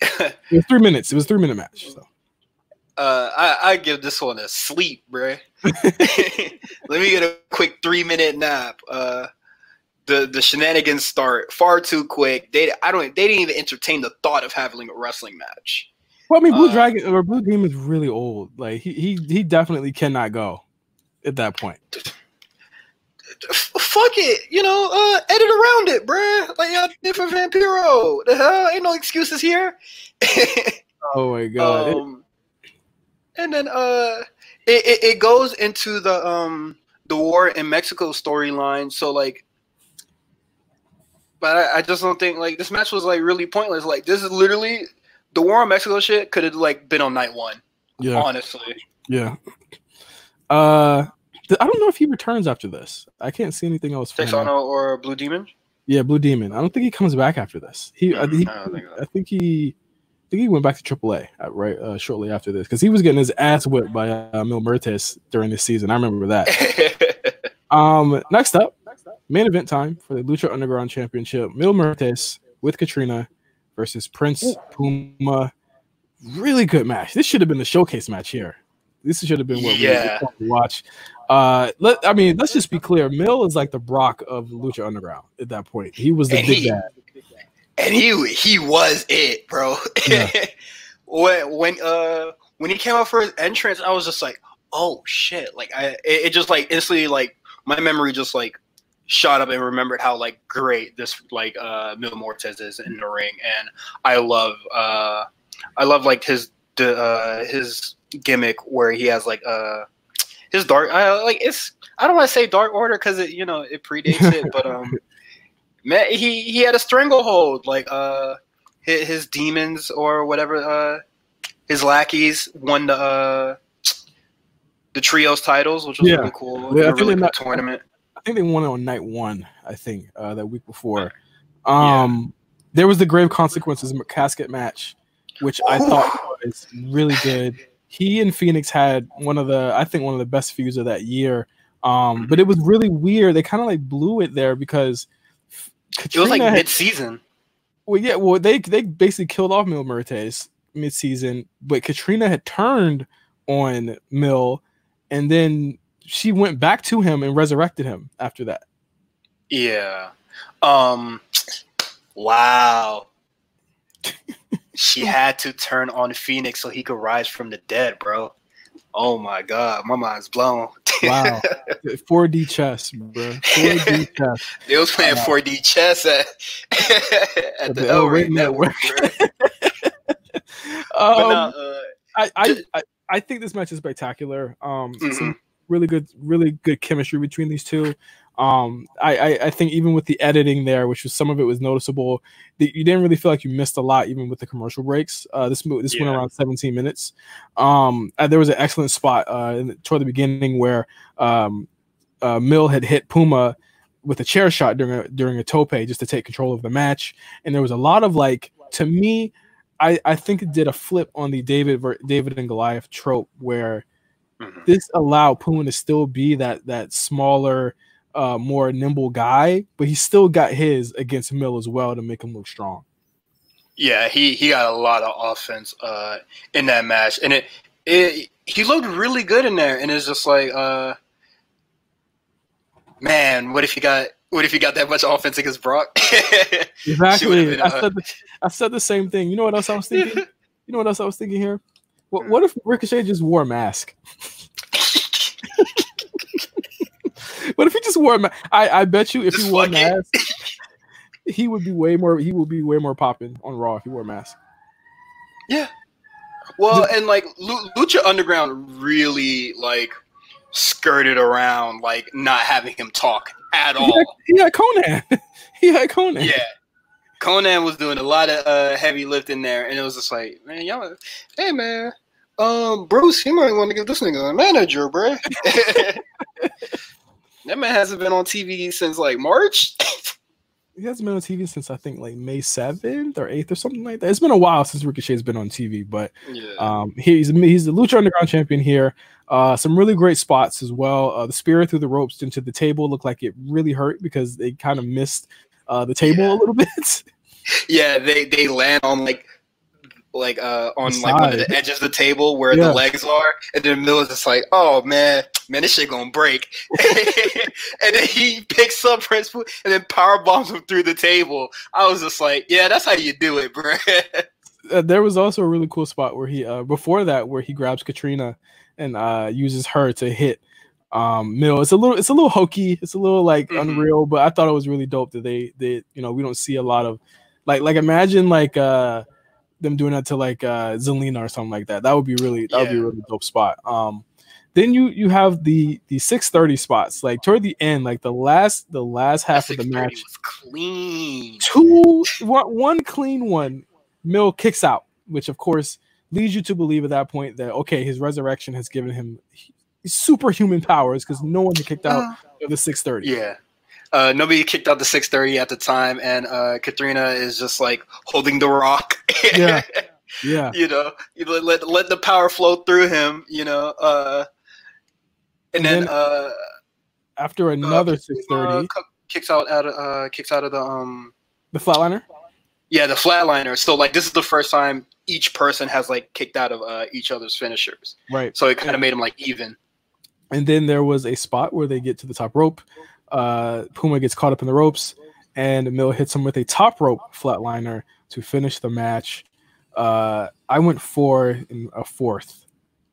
*laughs* it was three minutes. It was three minute match. So. Uh, I, I give this one a sleep, bro. *laughs* *laughs* Let me get a quick three minute nap. Uh, the the shenanigans start far too quick. They I don't they didn't even entertain the thought of having a wrestling match. Well, I mean, Blue uh, Dragon or Blue Demon is really old. Like he he he definitely cannot go at that point fuck it, you know, uh, edit around it, bruh. Like y'all did for Vampiro. The hell, ain't no excuses here. *laughs* oh my god. Um, and then uh, it, it, it goes into the um the war in Mexico storyline. So like, but I, I just don't think like this match was like really pointless. Like this is literally the war on Mexico shit could have like been on night one. Yeah, honestly. Yeah. Uh, I don't know if he returns after this. I can't see anything else. Texano or Blue Demon? Yeah, Blue Demon. I don't think he comes back after this. He, mm, I, he I, think I, think he, I think he went back to AAA uh, right uh, shortly after this because he was getting his ass whipped by uh, Mil Muertes during this season. I remember that. *laughs* um, next up, main event time for the Lucha Underground Championship. Mil Muertes with Catrina versus Prince Puma. Really good match. This should have been the showcase match here. This should have been what yeah. we watch. Uh, let I mean, let's just be clear. Mil is like the Brock of Lucha Underground at that point. He was the and big he, bad, and he he was it, bro. Yeah. *laughs* when when uh when he came out for his entrance, I was just like, oh shit! Like I, it, it just like instantly like my memory just like shot up and remembered how like great this like uh Mil Muertes is in the ring, and I love uh I love like his uh his gimmick where he has like uh his dark I, like it's I don't want to say dark order because it you know it predates it, but um, *laughs* man, he he had a stranglehold like uh his, his demons or whatever uh his lackeys won the uh the trios titles, which was yeah. really cool. Yeah, really cool tournament. I think they won it on night one. I think uh, that week before. Um, yeah. there was the grave consequences casket match, which I thought was really good he and Fénix had one of the I think one of the best feuds of that year. Um, but it was really weird. They kind of like blew it there because Catrina it was like mid season. Well, yeah, well they they basically killed off Mil Muertes mid season, but Catrina had turned on Mil, and then she went back to him and resurrected him after that. Yeah. Um. Wow. *laughs* she had to turn on Fénix so he could rise from the dead, bro. Oh my god, my mind's blown. wow, *laughs* 4D chess, bro. 4D *laughs* chess. They was playing 4D chess at, at the, the El Rey Network. um, but now, uh, I, I, I I think this match is spectacular. Um, mm-hmm. some really good, really good chemistry between these two. Um, I, I, I think even with the editing there, which was some of it was noticeable, that you didn't really feel like you missed a lot, even with the commercial breaks. Uh, this this yeah. went around 17 minutes. Um, there was an excellent spot uh, in, toward the beginning where um, uh, Mil had hit Puma with a chair shot during a during a tope just to take control of the match, and there was a lot of like to me. I, I think it did a flip on the David David and Goliath trope where mm-hmm. this allowed Puma to still be that that smaller, uh, more nimble guy, but he still got his against Mil as well to make him look strong. Yeah, he he got a lot of offense uh, in that match, and it it he looked really good in there, and it's just like, uh, man, what if he got what if he got that much offense against Brock? *laughs* exactly. Been, uh, I said the, I said the same thing. You know what else I was thinking? *laughs* you know what else I was thinking here? What, hmm. what if Ricochet just wore a mask? *laughs* what if he just wore a mask? I, I bet you if just he wore a mask, he would be way more. He would be way more popping on Raw if he wore a mask. Yeah. Well, and like Lucha Underground really like skirted around like not having him talk at all. He had, *laughs* he had Konnan. he had Konnan. Yeah. Konnan was doing a lot of uh, heavy lifting there, and it was just like, man, y'all, hey man, um, Bruce, he might want to give this nigga a manager, bro. *laughs* that man hasn't been on TV since like March. he hasn't been on TV since I think like May seventh or eighth or something like that. It's been a while since Ricochet's been on TV, but yeah. um, he's he's the Lucha Underground champion here. Uh, some really great spots as well. Uh, the spear through the ropes into the table looked like it really hurt because they kind of missed uh, the table yeah. a little *laughs* bit. yeah, they they land on like like uh on like one of the edges of the table where yeah. the legs are, and then Mil is just like, oh man, man, this shit gonna break. *laughs* *laughs* and then he picks up Prince and then power bombs him through the table. I was just like, yeah, that's how you do it, bro. Uh, there was also a really cool spot where he uh before that where he grabs Catrina and uh uses her to hit um Mil. It's a little it's a little hokey, it's a little like mm-hmm. unreal, but I thought it was really dope that they they you know we don't see a lot of like like imagine like uh them doing that to like uh Zelina or something like that. That would be really that would be a really dope spot. Um then you you have the the 630 spots like toward the end like the last the last half of the match was clean two one, one clean one Mil kicks out which of course leads you to believe at that point that okay his resurrection has given him superhuman powers because no one kicked out uh, of the 630 yeah uh, nobody kicked out the 630 at the time, and uh, Catrina is just like holding the rock. *laughs* yeah, yeah. You know, you let, let, let the power flow through him. You know, uh, and, and then, then uh, after uh, another 630, kicks out out of uh, kicks out of the um the flatliner. Yeah, the flatliner. So like this is the first time each person has like kicked out of uh, each other's finishers. Right. So it kind of yeah. made them like even. And then there was a spot where they get to the top rope. Uh, Puma gets caught up in the ropes, and Mil hits him with a top rope flatliner to finish the match. Uh, I went four in a fourth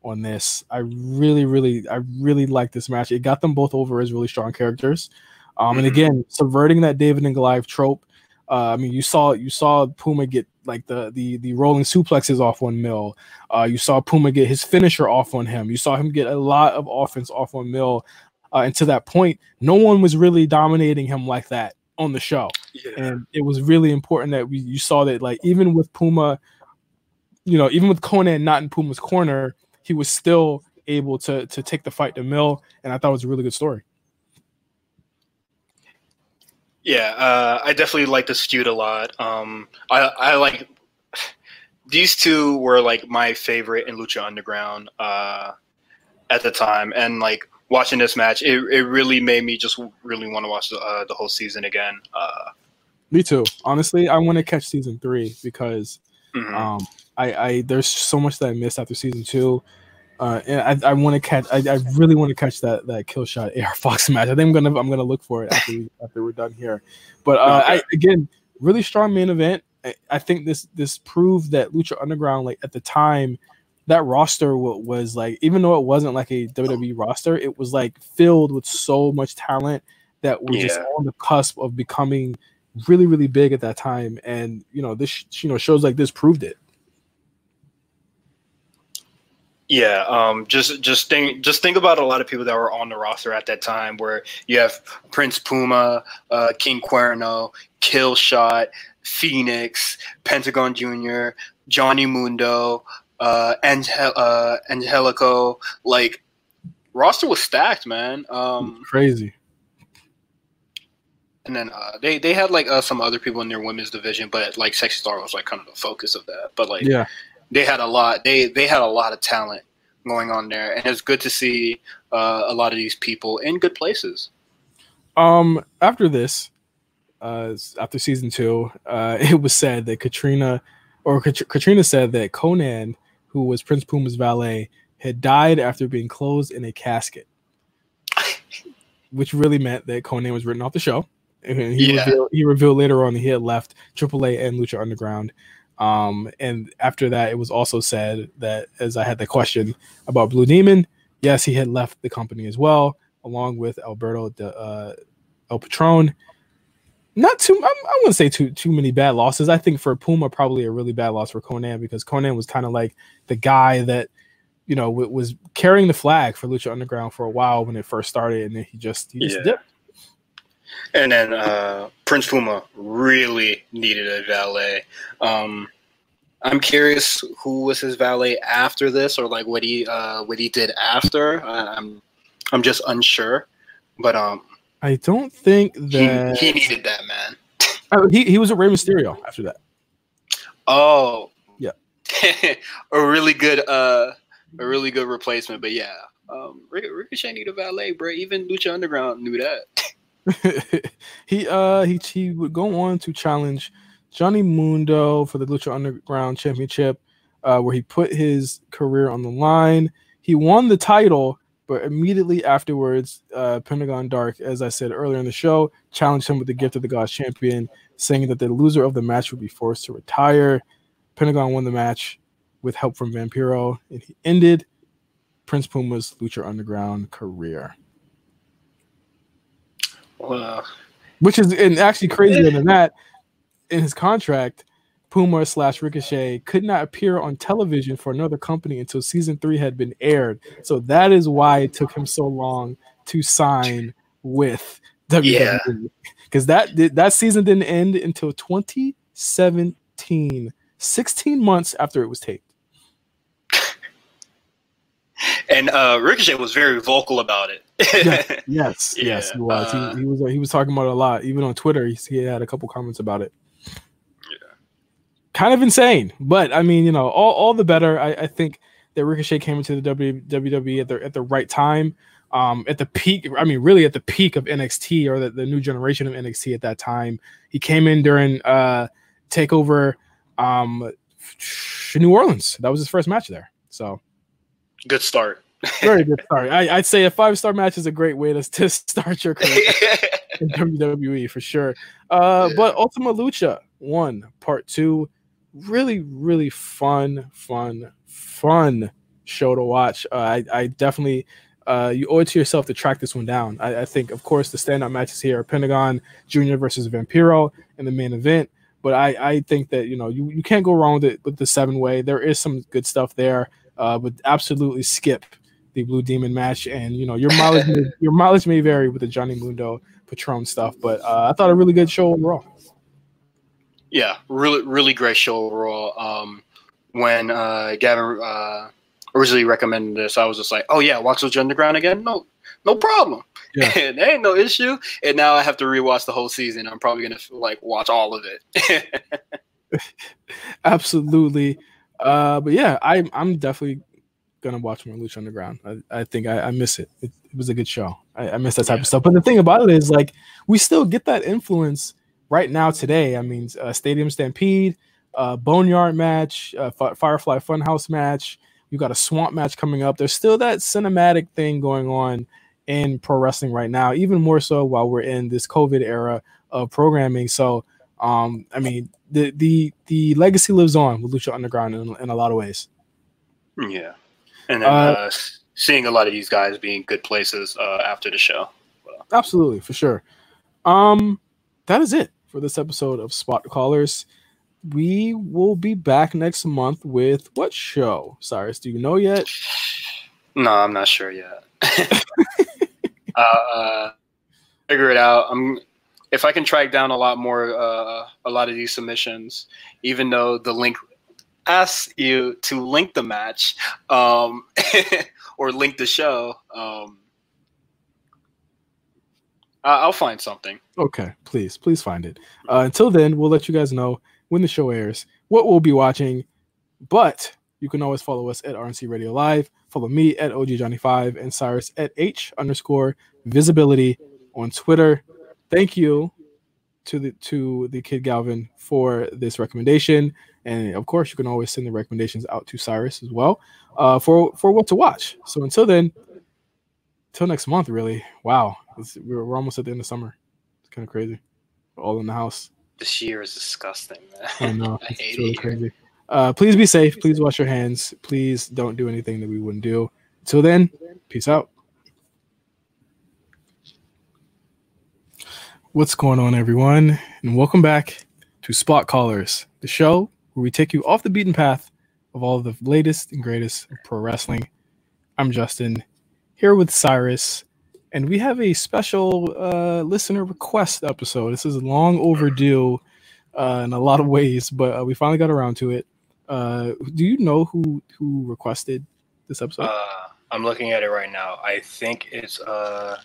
on this. I really, really, I really like this match. It got them both over as really strong characters. Um, and mm-hmm. again, subverting that David and Goliath trope. Uh, I mean, you saw you saw Puma get like the the the rolling suplexes off on Mil. Uh, you saw Puma get his finisher off on him. You saw him get a lot of offense off on Mil. Uh, and to that point, no one was really dominating him like that on the show. Yeah. And it was really important that we you saw that like even with Puma, you know, even with Konnan not in Puma's corner, he was still able to to take the fight to Mil, and I thought it was a really good story. Yeah, uh, I definitely like the feud a lot. Um, I I like these two were like my favorite in Lucha Underground uh, at the time, and like watching this match, it, it really made me just really want to watch the, uh, the whole season again. Uh, me too. Honestly, I want to catch season three because mm-hmm. um, I, I there's so much that I missed after season two, Uh, and I, I want to catch. I, I really want to catch that that kill shot AR Fox *laughs* match. I think I'm gonna I'm gonna look for it after we, *laughs* after we're done here. But uh. I, again, really strong main event. I, I, think this this proved that Lucha Underground, like at the time, that roster was like, even though it wasn't like a WWE roster, it was like filled with so much talent that was yeah. just on the cusp of becoming really really big at that time. And you know this you know shows like this proved it. Yeah, um, just just think just think about a lot of people that were on the roster at that time, where you have Prince Puma, uh, King Cuerno, Killshot, Fénix, Pentagon Junior, Johnny Mundo, uh, Angel- uh, Angelico. Like roster was stacked, man. Um, Crazy. And then uh, they they had like uh, some other people in their women's division, but like Sexy Star was like kind of the focus of that. But like yeah they had a lot. They they had a lot of talent going on there, and it's good to see uh, a lot of these people in good places. Um, after this, uh, after season two, uh, *laughs* it was said that Catrina, or Kat- Catrina said that Konnan, who was Prince Puma's valet, had died after being closed in a casket, which really meant that Konnan was written off the show. And he, yeah. revealed, he revealed later on that he had left AAA and Lucha Underground um, and after that, it was also said that as I had the question about Blue Demon, yes, he had left the company as well, along with Alberto de, uh, El Patron. Not too, I, I wouldn't say too too many bad losses. I think for Puma, probably a really bad loss for Konnan because Konnan was kind of like the guy that you know w- was carrying the flag for Lucha Underground for a while when it first started, and then he just he just yeah. dipped. And then uh, Prince Puma really needed a valet. Um, I'm curious who was his valet after this, or like what he uh, what he did after. Uh, I'm I'm just unsure, but um, I don't think that he, he needed that man. *laughs* oh, he he was a Rey Mysterio after that. Oh yeah, *laughs* a really good uh a really good replacement. But yeah, um, Ricochet needed a valet, bro. Even Lucha Underground knew that. *laughs* *laughs* he uh he he would go on to challenge Johnny Mundo for the Lucha Underground Championship, uh, where he put his career on the line. He won the title, but immediately afterwards, uh, Pentagon Dark, as I said earlier in the show, challenged him with the Gift of the Gods Champion, saying that the loser of the match would be forced to retire. Pentagon won the match with help from Vampiro, and he ended Prince Puma's Lucha Underground career. Wow. Which is and actually crazier than that. In his contract, Puma slash Ricochet could not appear on television for another company until season three had been aired. So that is why it took him so long to sign with WWE. Because that that season didn't end until 2017, 16 months after it was taped and uh, Ricochet was very vocal about it. yes, *laughs* yes, yeah, yes, he was. Uh, he, he, was. He was talking about it a lot. Even on Twitter, he, he had a couple comments about it. Yeah, kind of insane, but I mean, you know, all, all the better. I, I think that Ricochet came into the WWE at the at the right time. Um, at the peak, I mean, really at the peak of NXT or the, the new generation of NXT at that time. He came in during uh, Takeover um, New Orleans. That was his first match there. So Good start. *laughs* Very good start. I, would say a five star match is a great way to, to start your career *laughs* in WWE for sure. Uh, yeah. But Ultima Lucha one, part two, really, really fun, fun, fun show to watch. Uh, I, I definitely uh, you owe it to yourself to track this one down. I, I, think, of course, the standout matches here are Pentagon Junior versus Vampiro in the main event. But I, I think that you know you, you can't go wrong with it with the seven way. There is some good stuff there uh, would absolutely skip the Blue Demon match. And you know, your mileage may, *laughs* your mileage may vary with the Johnny Mundo Patron stuff, but uh, I thought a really good show overall. Yeah, really, really great show overall. Um, when uh, Gavin uh, originally recommended this, I was just like, "Oh yeah, watch Lucha Underground again? No, no problem. Yeah. *laughs* there ain't no issue." And now I have to rewatch the whole season. I'm probably gonna like watch all of it. *laughs* Absolutely. Uh, but yeah, I, I'm definitely gonna watch more Lucha Underground. I, I think I, I miss it. it. it. was a good show. I, I miss that type yeah. of stuff. But the thing about it is, like, we still get that influence right now today. I mean, uh, Stadium Stampede, uh, Boneyard match, uh, Firefly Funhouse match. You got a swamp match coming up. There's still that cinematic thing going on in pro wrestling right now, even more so while we're in this COVID era of programming. So, um, I mean, the the the legacy lives on with Lucha Underground in, in a lot of ways. Yeah, and then uh, uh, seeing a lot of these guys being good places uh, after the show. Absolutely, for sure. Um, that is it for this episode of Spot Callers. We will be back next month with what show? Cyrus, do you know yet? No, I'm not sure yet. uh, *laughs* uh, figure it out. I'm if I can track down a lot more, uh, a lot of these submissions, even though the link asks you to link the match um, *laughs* or link the show, um, I'll find something. Okay, please, please find it. Uh, until then, we'll let you guys know when the show airs what we'll be watching. But you can always follow us at RNC Radio Live. Follow me at OG Johnny Five and Cyrus at H underscore visibility on Twitter. Thank you to the to the kid Galvan for this recommendation, and of course, you can always send the recommendations out to Cyrus as well uh, for for what to watch. So until then, until next month, really. Wow, we're, we're almost at the end of summer. It's kind of crazy. We're all in the house. This year is disgusting, man. *laughs* I know. I it's really it crazy. Uh, please be safe. Please wash your hands. Please don't do anything that we wouldn't do. Until then, peace out. What's going on, everyone? And welcome back to Spot Callers, the show where we take you off the beaten path of all the latest and greatest pro wrestling. I'm Justin, here with Cyrus, and we have a special uh, listener request episode. This is long overdue uh, in a lot of ways, but uh, we finally got around to it. Uh, do you know who who requested this episode? Uh, I'm looking at it right now. I think it's uh,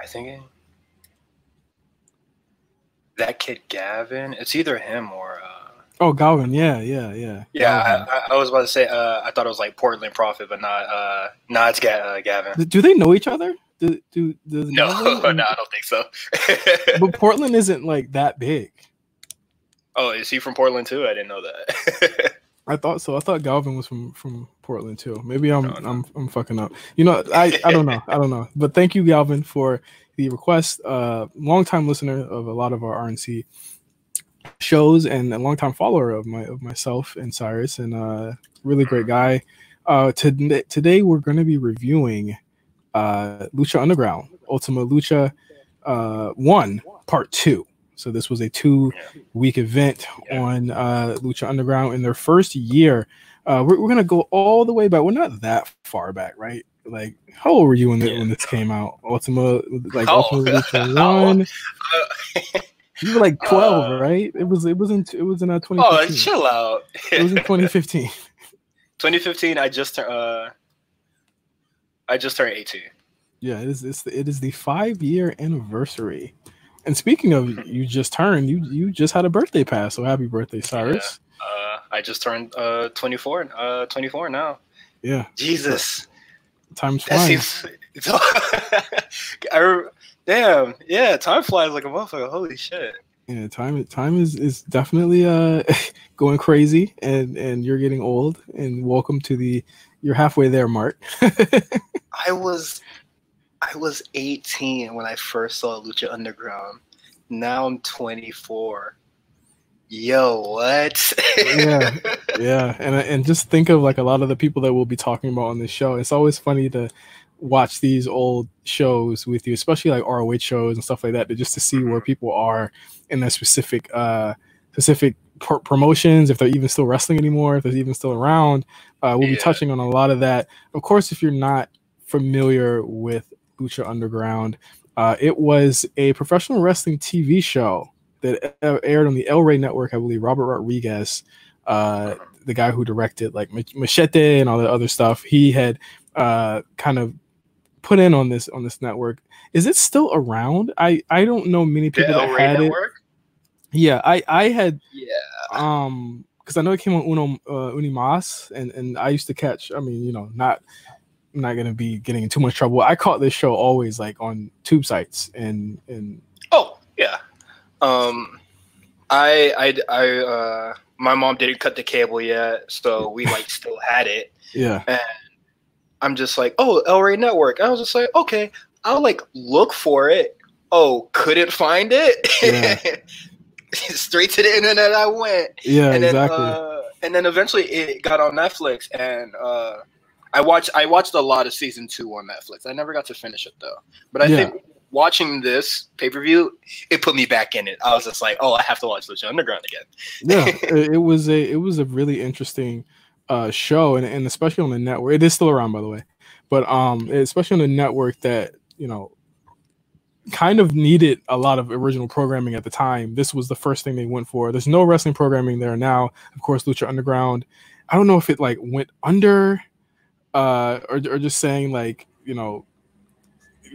I think it, that kid Gavin. It's either him or. Uh, Oh, Galvan, yeah, yeah, yeah. Yeah, I, I, was about to say. Uh, I thought it was like Portland Profit, but not. Uh, not it's Ga- uh, Gavin. Do they know each other? Do do, do no, *laughs* no, I don't think so. *laughs* but Portland isn't like that big. Oh, is he from Portland too? I didn't know that. *laughs* I thought so. I thought Galvan was from from Portland too. Maybe I'm no, no. I'm I'm fucking up. You know, I I don't know. I don't know. But thank you, Galvan, for the request. Uh, longtime listener of a lot of our RNC shows and a longtime follower of my of myself and Cyrus, and uh, really great guy. Uh, to, today we're going to be reviewing uh, Lucha Underground, Ultima Lucha uh, One Part Two. So this was a two week event on uh, Lucha Underground in their first year. Uh, we're, we're gonna go all the way back. We're not that far back, right? Like, how old were you when, the, yeah. when this came out? Ultima, like oh. Ultima Lucha *laughs* One. *laughs* You were like twelve, uh, right? It was. It was in. It was in a uh, twenty. Oh, chill out. it was in *laughs* twenty fifteen. 2015. I just turned. Uh, I just turned eighteen. Yeah, it is. It's, it is the five year anniversary and speaking of you just turned, you you just had a birthday pass. So happy birthday, Cyrus. Yeah. Uh, I just turned uh 24 uh 24 now. Yeah. Jesus. Time's flying. Seems, *laughs* I, damn, yeah, time flies like a motherfucker. Holy shit. Yeah, time time is is definitely uh *laughs* going crazy and and you're getting old and welcome to the you're halfway there, Mark. *laughs* I was I was 18 when I first saw Lucha Underground. Now I'm 24. Yo, what? yeah, *laughs* yeah, and and just think of like a lot of the people that we'll be talking about on this show. It's always funny to watch these old shows with you, especially like ROH shows and stuff like that, to just to see where mm-hmm. people are in their specific uh specific pr- promotions, if they're even still wrestling anymore, if they're even still around. Uh, we'll yeah. be touching on a lot of that. Of course, if you're not familiar with Lucha Underground. Uh, it was a professional wrestling TV show that aired on the El Rey Network. I believe Robert Rodriguez, uh, the guy who directed like Machete and all the other stuff, he had uh, kind of put in on this on this network. Is it still around? I I don't know many people that had Network? it. Yeah, I I had yeah um because I know it came on Uno uh, Unimas and and I used to catch. I mean, you know, not I'm not gonna be getting in too much trouble. I caught this show always like on tube sites and and um, I I I uh my mom didn't cut the cable yet, so we like still had it. Yeah. And I'm just like, oh, El Rey Network. I was just like, okay, I'll like look for it. Oh, couldn't find it. Yeah. *laughs* Straight to the internet I went. Yeah, and exactly. Then, uh, and then eventually it got on Netflix, and uh, I watched I watched a lot of season two on Netflix. I never got to finish it though, but I Yeah. think watching this pay per view, it put me back in it. I was just like, oh, I have to watch Lucha Underground again. yeah, *laughs* it, it was a it was a really interesting uh show and, and especially on the network. It is still around by the way. But um especially on the network that, you know, kind of needed a lot of original programming at the time. This was the first thing they went for. There's no wrestling programming there now. Of course, Lucha Underground. I don't know if it like went under uh or, or just saying like, you know,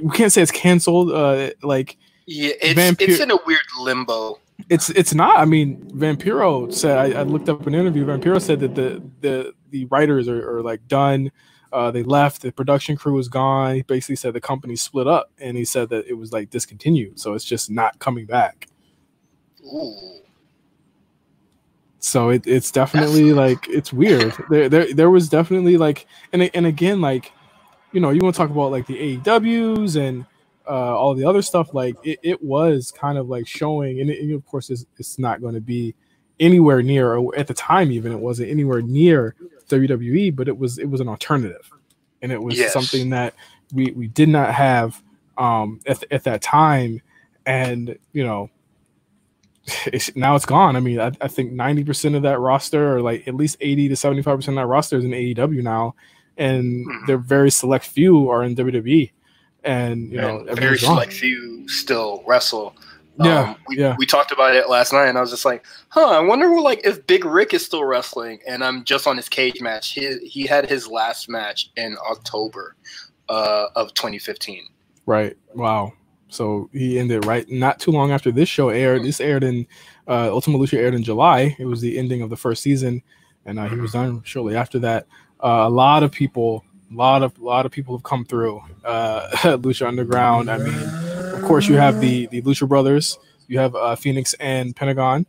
we can't say it's canceled uh like Yeah, it's Vampire- it's in a weird limbo. it's it's not. I mean, Vampiro said I, I looked up an interview. Vampiro said that the the the writers are, are like done. Uh, they left. The production crew was gone. He basically said the company split up, and he said that it was like discontinued. So it's just not coming back. Ooh. So it, it's definitely like it's weird. There there there was definitely like and and again like you know you want to talk about like the AEWs and uh, all the other stuff like it, it was kind of like showing and, it, and of course it's, it's not going to be anywhere near or at the time even it wasn't anywhere near WWE but it was it was an alternative and it was Yes. something that we we did not have um at, at that time and you know *sighs* it's, now it's gone. I mean, I, I think 90% of that roster, or like at least 80 to 75% of that roster is in AEW now. And Mhm. they're very select few are in WWE. And, you know, And very gone. select few still wrestle. Yeah, Um, we, yeah. we talked about it last night, and I was just like, "Huh, I wonder, like, if Big Rick is still wrestling." And I'm just on his cage match. He he had his last match in October uh, of 2015. Right. Wow. So he ended right not too long after this show aired. This aired in uh, Ultima Lucha aired in July. It was the ending of the first season, and uh, he was done shortly after that. Uh, a lot of people, a lot of, lot of people have come through uh, *laughs* Lucha Underground. I mean, of course, you have the the Lucha Brothers. You have uh, Fénix and Pentagon.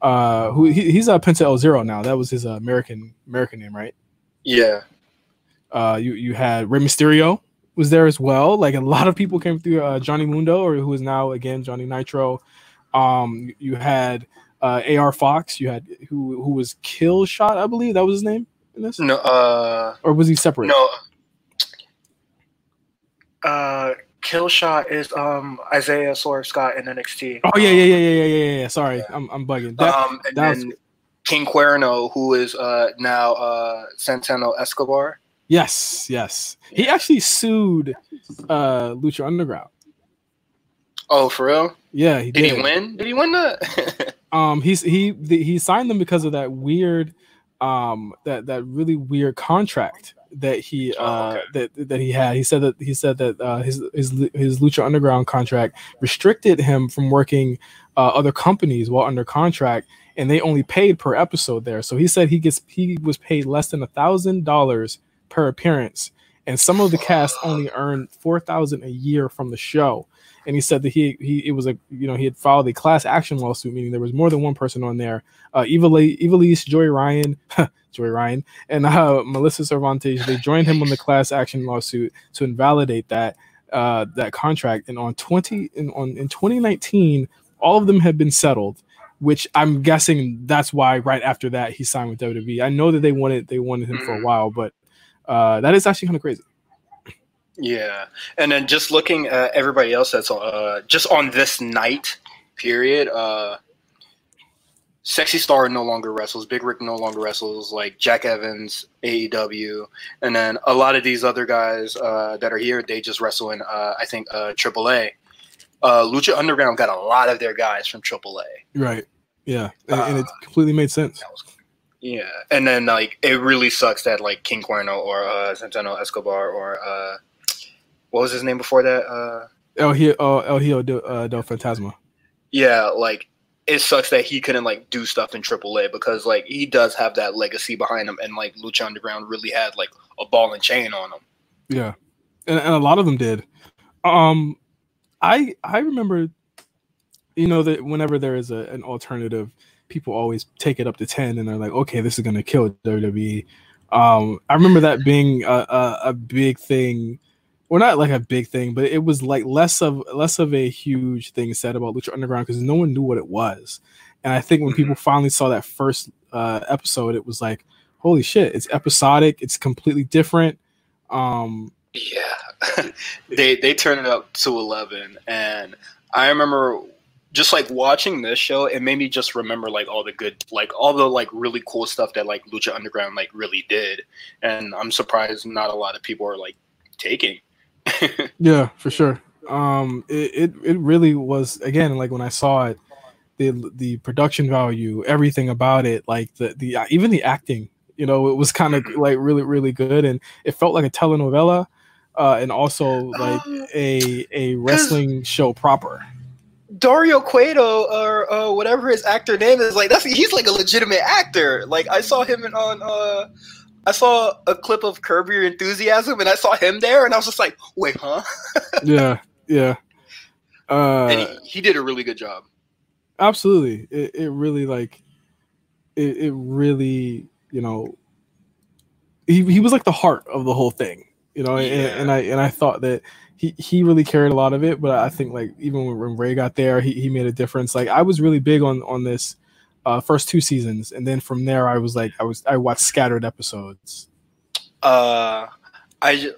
Uh, who he, he's a Penta El Zero now. That was his uh, American American name, right? Yeah, Uh, you you had Rey Mysterio was there as well. Like a lot of people came through. Uh, Johnny Mundo, or who is now again Johnny Nitro. Um, you had uh, Ar Fox. You had who who was Kill Shot, I believe that was his name in this, no, uh, or was he separate? no. Uh, Killshot is um Isaiah Swerve Scott in NXT. Oh yeah, yeah, yeah, yeah, yeah, yeah, yeah. Sorry, I'm I'm bugging. That, um, and that was- then King Cuerno, who is uh now uh Santos Escobar. yes, yes. He actually sued uh, Lucha Underground. Oh, for real? Yeah, he Did did. he win? Did he win that? *laughs* Um, he's he the, he signed them because of that weird, um, that that really weird contract that he Oh, uh okay. that that he had. He said that he said that uh, his his his Lucha Underground contract restricted him from working uh, other companies while under contract, and they only paid per episode there. So he said he gets he was paid less than a thousand dollars per appearance, and some of the cast only earned four thousand a year from the show and he said that he he it was a you know he had filed a class action lawsuit, meaning there was more than one person on there. Uh, Eva Ivelisse, Joey Ryan, *laughs* Joey Ryan, and uh, Melissa Cervantes. They joined him on the class action lawsuit to invalidate that uh, that contract. And on twenty in on in 2019, all of them had been settled. Which I'm guessing that's why right after that he signed with WWE. I know that they wanted they wanted him for a Mhm. while, but uh, that is actually kind of crazy. Yeah, and then just looking at everybody else that's uh just on this night period. Uh, Sexy Star no longer wrestles. Big Rick no longer wrestles. Like Jack Evans, AEW, and then a lot of these other guys uh, that are here, they just wrestle in uh, I think uh, AAA. Uh, Lucha Underground got a lot of their guys from AAA. Right. Yeah, and, and it Uh, completely made sense. Yeah, and then like it really sucks that like King Cuerno or uh, Escobar or uh, what was his name before that? Uh, El Hijo, uh, El Hijo del, uh, del Fantasma. yeah, like it sucks that he couldn't like do stuff in AAA because like he does have that legacy behind him, and like Lucha Underground really had like a ball and chain on him. Yeah, and, and a lot of them did. Um, I I remember, you know, that whenever there is a, an alternative, people always take it up to 10 and they're like, okay, this is going to kill WWE. Um, I remember that being a, a, a, big thing. Well, not like a big thing, but it was like less of less of a huge thing said about Lucha Underground because no one knew what it was. And I think when people mm-hmm. finally saw that first uh, episode, it was like, holy shit, it's episodic, it's completely different. Um, yeah, *laughs* they they turned it up to eleven, and I remember just like watching this show, it made me just remember like all the good, like all the like really cool stuff that like Lucha Underground like really did, and I'm surprised not a lot of people are like taking. *laughs* yeah, for sure. Um, it, it it really was again like when I saw it, the the production value, everything about it, like the the even the acting, you know, it was kind of mm-hmm. like really really good, and it felt like a telenovela, uh, and also like um, a a wrestling show proper. Dario Cueto or uh, whatever his actor name is, like that's he's like a legitimate actor. Like I saw him in, on uh I saw a clip of Curb Your Enthusiasm and I saw him there and I was just like, wait, huh? *laughs* yeah, yeah. Uh, and he, he, did a really good job. Absolutely, it, it really like it, it really you know he he was like the heart of the whole thing, you know, yeah. and, and I and I thought that he he really carried a lot of it. But I think like even when Rey got there, he, he made a difference. Like I was really big on on this uh, first two seasons, and then from there I was like I was I watched scattered episodes. Uh, I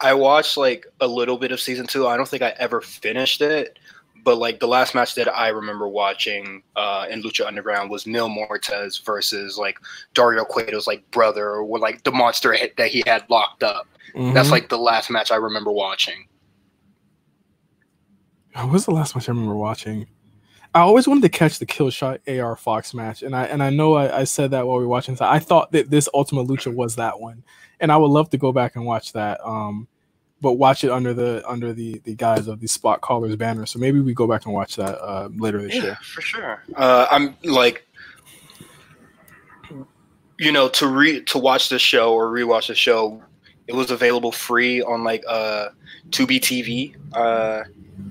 I watched like a little bit of season two. I don't think I ever finished it. But like the last match that I remember watching uh, in Lucha Underground was Mil Muertes versus like Dario Cueto's like brother or like the monster that he had locked up. Mm-hmm. That's like the last match I remember watching. What was the last match I remember watching? I always wanted to catch the Killshot AR Fox match, and I and I know I, I said that while we were watching. So I thought that this Ultima Lucha was that one, and I would love to go back and watch that. Um, but watch it under the under the the guise of the Spot Callers banner. So maybe we go back and watch that uh, later this yeah, year. For sure. Uh, I'm like, you know, to re to watch the show or rewatch the show. It was available free on like uh Tubi TV. Uh,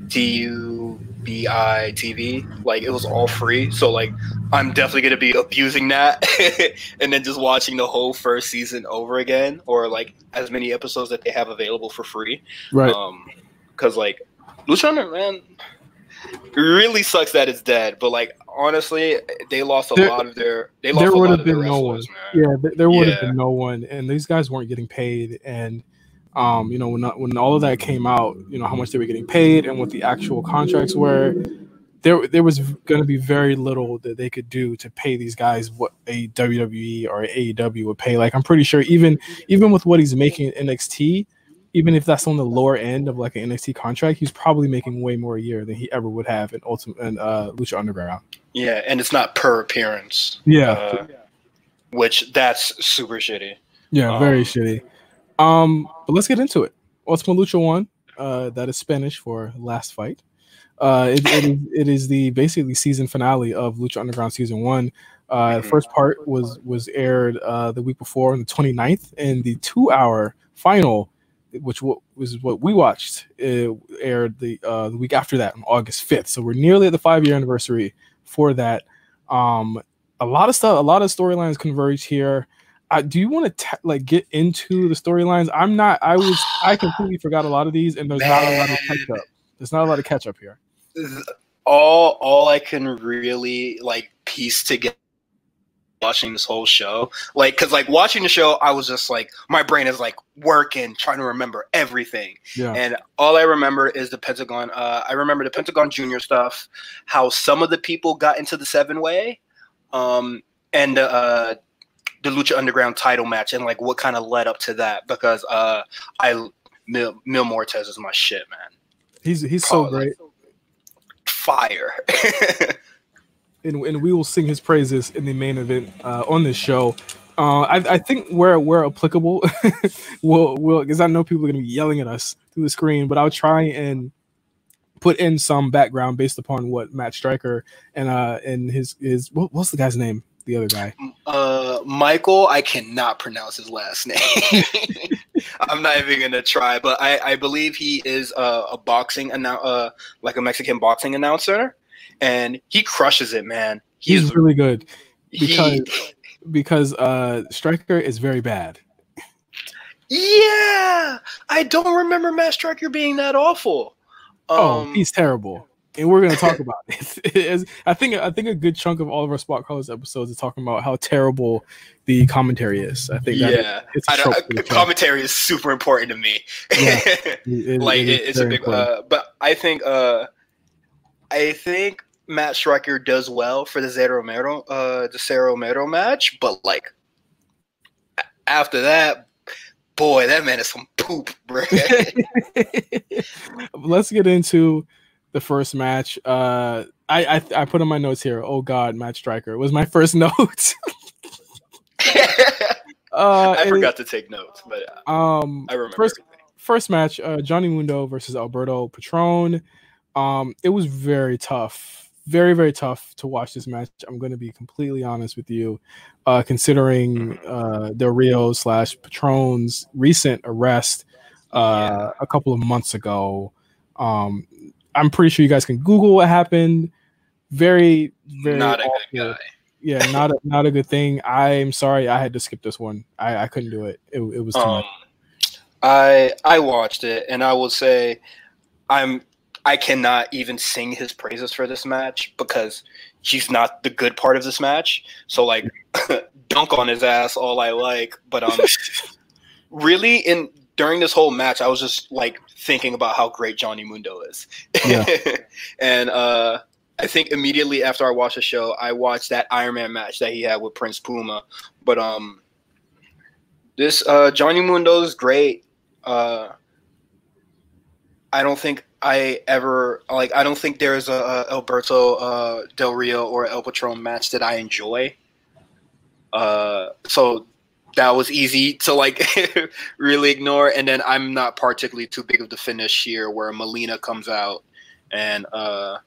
T U B I TV. Like it was all free. So like I'm definitely gonna be abusing that *laughs* and then just watching the whole first season over again or like as many episodes that they have available for free. Right. Um because like Luciano man it really sucks that it's dead, but like honestly, they lost a there, lot of their. They lost there would have been no one. Man. Yeah, there, there would have yeah. been no one, and these guys weren't getting paid, and um, you know, when when all of that came out, you know how much they were getting paid and what the actual contracts were. There, there was going to be very little that they could do to pay these guys what a WWE or AEW would pay. Like I'm pretty sure even even with what he's making in NXT, even if that's on the lower end of like an NXT contract, he's probably making way more a year than he ever would have in Ultimate and uh, Lucha Underground. Yeah, and it's not per appearance. Yeah, uh, which that's super shitty. Yeah, um, very shitty. Um, but let's get into it. Ultima Lucha One, uh, that is Spanish for last fight. Uh, it, it, is, it is the basically season finale of Lucha Underground season one. Uh, the mm-hmm. first part was was aired uh, the week before on the 29th, and the two hour final, which was what we watched, aired the uh, the week after that on August 5th. So we're nearly at the five year anniversary for that. Um, a lot of stuff, a lot of storylines converge here uh, do you want to like get into the storylines? I'm not. I was. I completely forgot a lot of these, and there's Man. not a lot of catch up. There's not a lot of catch up here. All all I can really like piece together watching this whole show like because like watching the show i was just like my brain is like working trying to remember everything yeah. and all i remember is the pentagon uh, i remember the pentagon junior stuff how some of the people got into the seven way um, and uh, the Lucha Underground title match and like what kind of led up to that because uh I Mil, Mil Muertes is my shit, man. He's he's Probably, so great. Fire. *laughs* and, and we will sing his praises in the main event uh, on this show. Uh, I, I think where where applicable, we'll *laughs* will because I know people are gonna be yelling at us through the screen, but I'll try and put in some background based upon what Matt Striker and uh and his his what, what's the guy's name? the other guy? Uh, Michael. I cannot pronounce his last *laughs* name. I'm not even gonna try, but I, I believe he is a, a boxing annou- uh, like a Mexican boxing announcer, and he crushes it, man. He's, He's really good he- because because uh Striker is very bad. yeah, I don't remember Matt Striker being that awful. oh, Um, he's terrible. And we're gonna talk about it. *laughs* I think I think a good chunk of all of our Spot Callers episodes is talking about how terrible the commentary is. I think that yeah, it's a I don't, for commentary is super important to me. Yeah. *laughs* It- it- like it it's a big uh but i think uh i think matt striker does well for the Cero Miedo uh the Cero Miedo match but like after that boy that man is some poop *laughs* bro *laughs* Let's get into the first match. Uh, I, I I put in my notes here. Oh God, Matt Striker was my *laughs* first note. uh, i forgot to take notes but uh, Um, i remember first everything. first match, uh, Johnny Mundo versus Alberto Patron. Um, it was very tough, very very tough to watch this match. I'm going to be completely honest with you, uh, considering uh, Del Rio slash Patron's recent arrest uh, a couple of months ago. Um, I'm pretty sure you guys can Google what happened. Very very not a awful. good guy Yeah, not a, not a good thing. I'm sorry, I had to skip this one. I, I couldn't do it. It, it was too um much. i i watched it and i will say i'm i cannot even sing his praises for this match because he's not the good part of this match. So like *laughs* dunk on his ass all i like. But um *laughs* really in during this whole match i was just like thinking about how great johnny mundo is. Yeah. *laughs* and uh i think immediately after i watched the show i watched that iron man match that he had with prince puma. But um this uh johnny mundo is great. Uh i don't think i ever like i don't think there's a, a alberto uh del rio or el patron match that i enjoy. Uh so that was easy to like *laughs* really ignore. And then i'm not particularly too big of the finish here where melina comes out and uh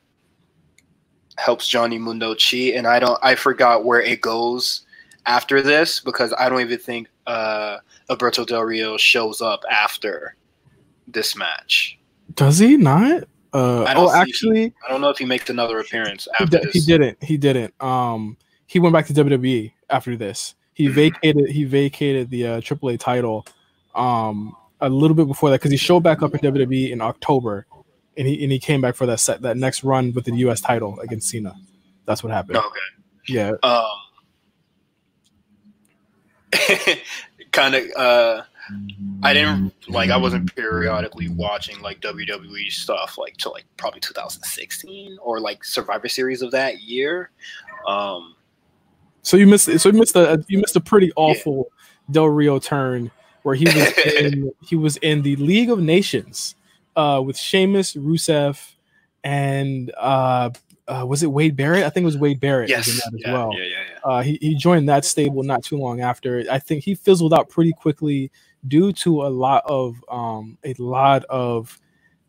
helps johnny mundo cheat. And i don't i forgot where it goes after this because i don't even think uh alberto del rio shows up after this match Does he not? Uh, oh, see- actually, i don't know if he makes another appearance he, after di- this he didn't. He didn't. Um, he went back to WWE after this. He vacated. He vacated the uh, AAA title. Um, a little bit before that because he showed back up in WWE in October, and he and he came back for that set that next run with the U.S. title against Cena. That's what happened. okay Yeah. um *laughs* kind of uh I didn't like I wasn't periodically watching like WWE stuff like till like probably 2016 or like Survivor Series of that year. Um So you missed. So you missed a you missed a pretty awful Del Rio turn where he was *laughs* in, he was in the League of Nations uh, with Sheamus, Rusev, and uh, uh, was it Wade Barrett? I think it was Wade Barrett yes, that as yeah, well. yeah, yeah, yeah. Uh, he, he joined that stable not too long after. I think he fizzled out pretty quickly due to a lot of um, a lot of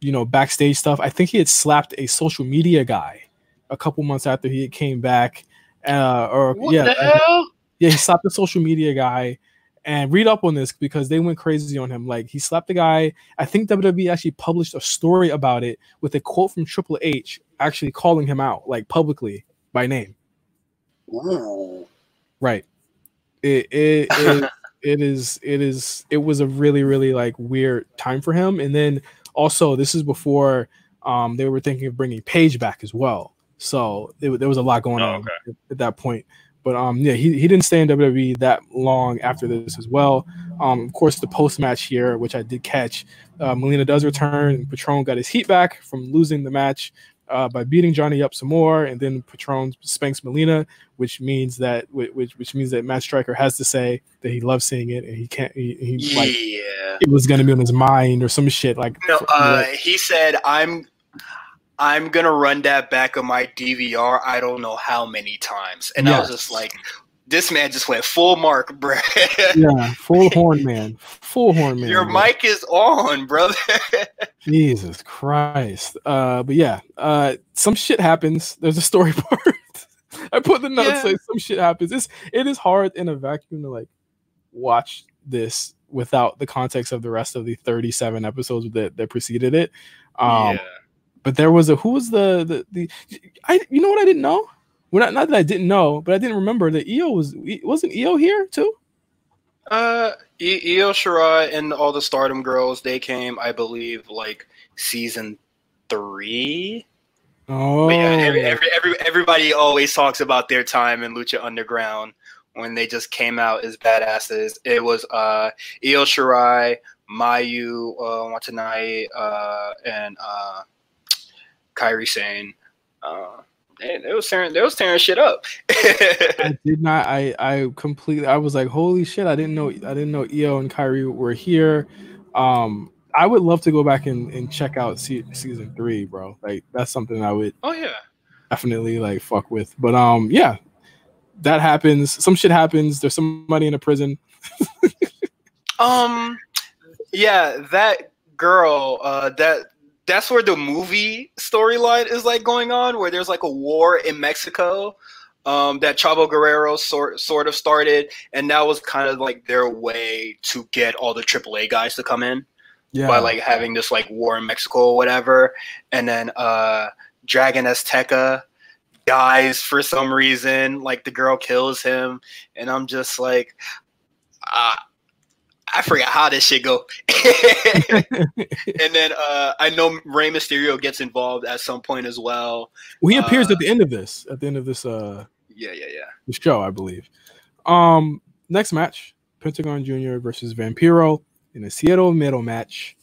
you know backstage stuff. I think he had slapped a social media guy a couple months after he came back. Uh, or What yeah, the hell? yeah, he slapped the social media guy. And read up on this because they went crazy on him. Like he slapped the guy. I think WWE actually published a story about it with a quote from Triple H actually calling him out, like publicly by name. Ooh. Right. It it it, *laughs* it is it is it was a really really like weird time for him. And then also this is before um they were thinking of bringing Paige back as well. So it, there was a lot going Oh, on okay. at, at that point. But um yeah, he, he didn't stay in WWE that long after this as well. Um of course the post match here, which I did catch, uh, Melina does return. Patron got his heat back from losing the match uh, by beating Johnny up some more, and then Patron spanks Melina, which means that which which means that Matt Striker has to say that he loves seeing it, and he can't. He, he like Yeah. it was gonna be on his mind or some shit like. No, uh, he said, "I'm, I'm gonna run that back on my DVR. I don't know how many times." And I was just like, "This man just went full mark, bro. yeah, full horn man, full horn man. Your bro. mic is on, brother." Jesus Christ. Uh, but yeah, uh, some shit happens. There's a story *laughs* part. I put the notes Yeah. like some shit happens. It's it is hard in a vacuum to like watch this without the context of the rest of the 37 episodes that that preceded it. Um, yeah. but there was a who was the the the I you know what I didn't know? Well, not, not that I didn't know, but I didn't remember that Io was wasn't Io here too. Uh, Io Shirai and all the Stardom girls they came, I believe, like season three. Oh, But yeah, every, every, every, everybody always talks about their time in Lucha Underground when they just came out as badasses. It was uh, Io Shirai, Mayu uh, Watanabe, uh, and uh, Kairi Sane. Uh, they, they was tearing, they was tearing shit up. *laughs* I did not. I I completely. I was like, holy shit! I didn't know. I didn't know Io and Kairi were here. Um, I would love to go back and, and check out se- season three, bro. Like that's something I would oh yeah, definitely like fuck with. But um, yeah, that happens. Some shit happens. There's somebody in a prison. *laughs* Um, yeah, that girl. Uh, that that's where the movie storyline is like going on, where there's like a war in Mexico. Um, that Chavo Guerrero sort sort of started, and that was kind of like their way to get all the AAA guys to come in Yeah, by like having this like war in Mexico or whatever. And then uh, Dragon Azteca dies for some reason. Like the girl kills him, and I'm just like, uh, I forgot how this shit go. *laughs* and then uh, I know Rey Mysterio gets involved at some point as well. well, he appears uh, at the end of this. At the end of this uh Yeah, yeah, yeah. the show, I believe. Um, next match: Pentagon Junior versus Vampiro in a Cero Miedo match.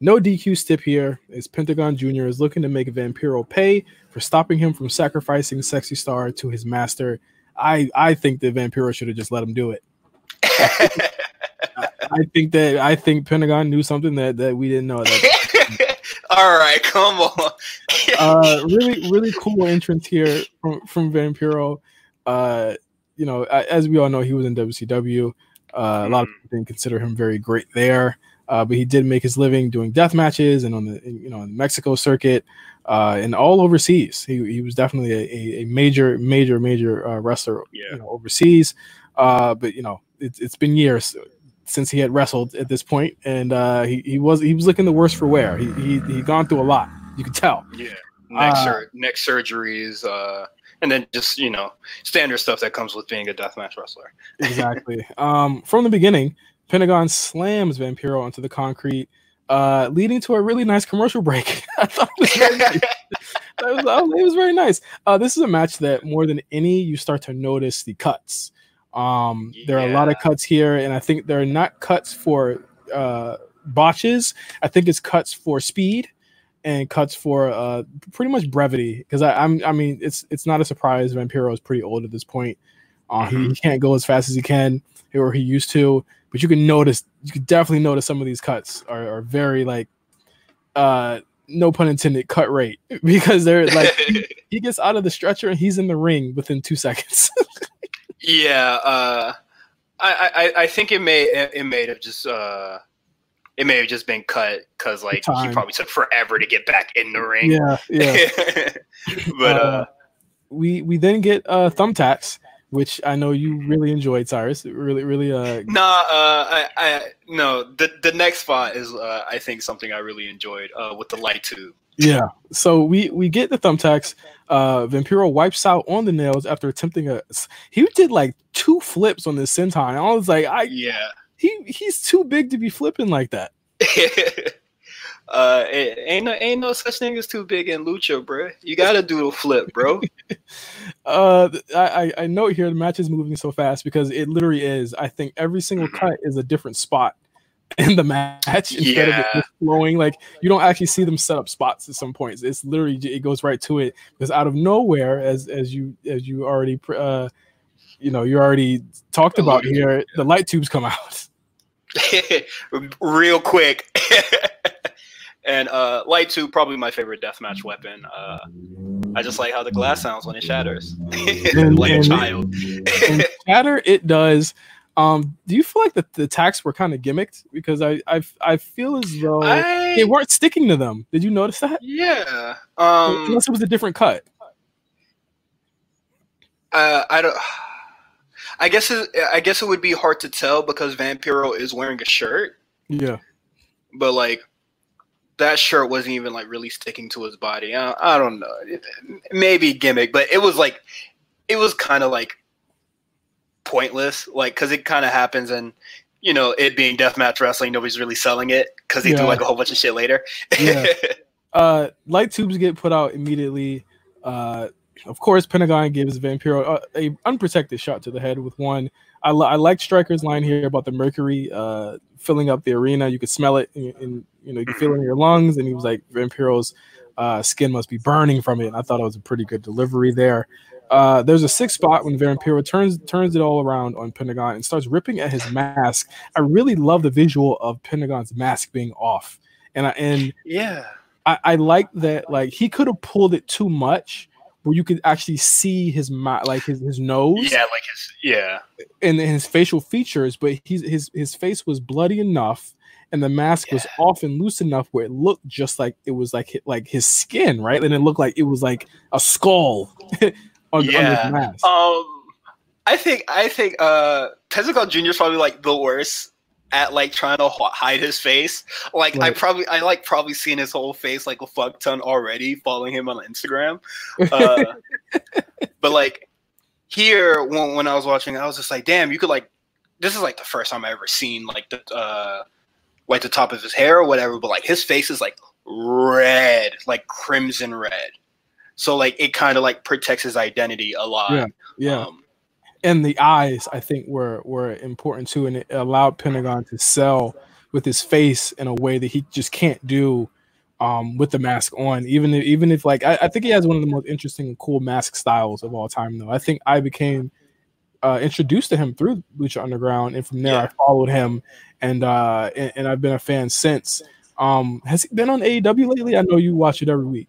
No DQ stip here, as Pentagon Jr. is looking to make Vampiro pay for stopping him from sacrificing Sexy Star to his master. I I think that Vampiro should have just let him do it. *laughs* I think that I think Pentagon knew something that that we didn't know. That *laughs* All right, come on. uh, really really cool entrance here from from Vampiro. Uh, you know, as we all know, he was in WCW. Uh, a lot of Mhm. people didn't consider him very great there, uh, but he did make his living doing death matches and on the you know the Mexico circuit uh, and all overseas. He, he was definitely a, a, major major major uh, wrestler Yeah. you know overseas. Uh, but you know, it's it's been years since he had wrestled at this point, and uh, he, he was he was looking the worse for wear. He he he gone through a lot. You could tell. Yeah. Neck, Uh, sur- neck surgeries, uh, and then just you know standard stuff that comes with being a deathmatch wrestler. *laughs* exactly. Um, from the beginning, Pentagon slams Vampiro onto the concrete, uh, leading to a really nice commercial break. *laughs* I thought it was very *laughs* nice. Was- was- it was very nice. Uh, this is a match that more than any, you start to notice the cuts. Um, there are a lot of cuts here, and I think they're not cuts for uh, botches. I think it's cuts for speed and cuts for uh, pretty much brevity. Because I'm, I mean, it's it's not a surprise. Vampiro is pretty old at this point. Uh, he, he can't go as fast as he can or he used to, but you can notice, you can definitely notice some of these cuts are, are very like, uh, no pun intended, cut rate *laughs* because they're like he, he gets out of the stretcher and he's in the ring within two seconds. *laughs* yeah, uh, I, I I think it may it may have just uh, it may have just been cut because like he probably took forever to get back in the ring. yeah, yeah. *laughs* but uh, Uh, we we then get uh thumbtacks, which I know you really enjoyed, Cyrus. Really, really uh Nah, uh, I, I no. The the next spot is uh, I think something I really enjoyed uh, with the light tube. Yeah. So we we get the thumbtacks. Uh Vampiro wipes out on the nails after attempting a he did like two flips on this senton. I was like, I Yeah. he he's too big to be flipping like that. *laughs* uh, ain't no ain't no such thing as too big in lucha, bro. You gotta do the flip, bro. *laughs* Uh I I I note here the match is moving so fast because it literally is. I think every single Mhm. cut is a different spot in the match instead of it just flowing. Like you don't actually see them set up spots at some points. It's literally it goes right to it because out of nowhere, as as you as you already uh you know you already talked about here, the light tubes come out. *laughs* *laughs* Real quick. *laughs* and uh, light tube probably my favorite deathmatch weapon. Uh, I just like how the glass sounds when it shatters, And- like a child. and shatter it does. Um, do you feel like the, the attacks were kind of gimmicked? Because I, I I feel as though I, they weren't sticking to them. Did you notice that? yeah. Um, Unless it was a different cut. Uh, I don't. I guess it, I guess it would be hard to tell because Vampiro is wearing a shirt, Yeah. but like that shirt wasn't even like really sticking to his body. I, I don't know. It- maybe gimmick, but it was like it was kind of like pointless, like because it kind of happens and you know it being deathmatch wrestling, nobody's really selling it because they Yeah. do like a whole bunch of shit later. Yeah. *laughs* uh, light tubes get put out immediately. Uh, of course, Pentagon gives Vampiro uh, a unprotected shot to the head with one. I, li- I like Striker's line here about the mercury uh, filling up the arena. You could smell it, and, and you know you can feel it in your lungs. And he was like, Vampiro's uh, skin must be burning from it. And I thought it was a pretty good delivery there. Uh, there's a six spot when Vampiro turns turns it all around on Pentagon and starts ripping at his mask. I really love the visual of Pentagon's mask being off, and I, and yeah, I, I like that like he could have pulled it too much where you could actually see his mouth like his, his nose yeah, like his yeah, and his facial features but he's his his face was bloody enough and the mask was Yeah. often loose enough where it looked just like it was like like his skin right? And it looked like it was like a skull *laughs* on, Yeah. on Um, I think I think uh, Pentagon Junior is probably like the worst at like trying to hide his face. Like I probably I like probably seen his whole face like a fuck ton already following him on Instagram. *laughs* Uh, but like here when, when I was watching, I was just like, damn, you could like this is like the first time I ever seen like the uh like the top of his hair or whatever, but like his face is like red, like crimson red. So like it kind of like protects his identity a lot. Yeah. yeah Um, and the eyes I think were were important too, and it allowed Pentagon to sell with his face in a way that he just can't do um, with the mask on. Even if, even if like I, I think he has one of the most interesting and cool mask styles of all time. Though I think I became uh, introduced to him through Lucha Underground, and from there I followed him, and uh, and, and I've been a fan since. Um, has he been on AEW lately? I know you watch it every week.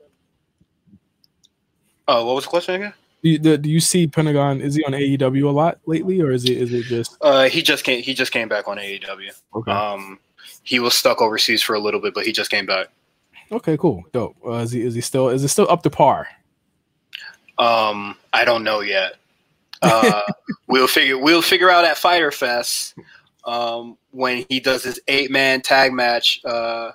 Oh, what was the question again? Do you, do, you see Pentagon? Is he on AEW a lot lately, or is it is it just Uh, he just came. He just came back on AEW. okay? Um, he was stuck overseas for a little bit, but he just came back. Okay, cool, dope. Uh, is he is he still is it still up to par? Um, I don't know yet. Uh, *laughs* we'll figure. We'll figure out at Fyter Fest um, when he does his eight man tag match, uh,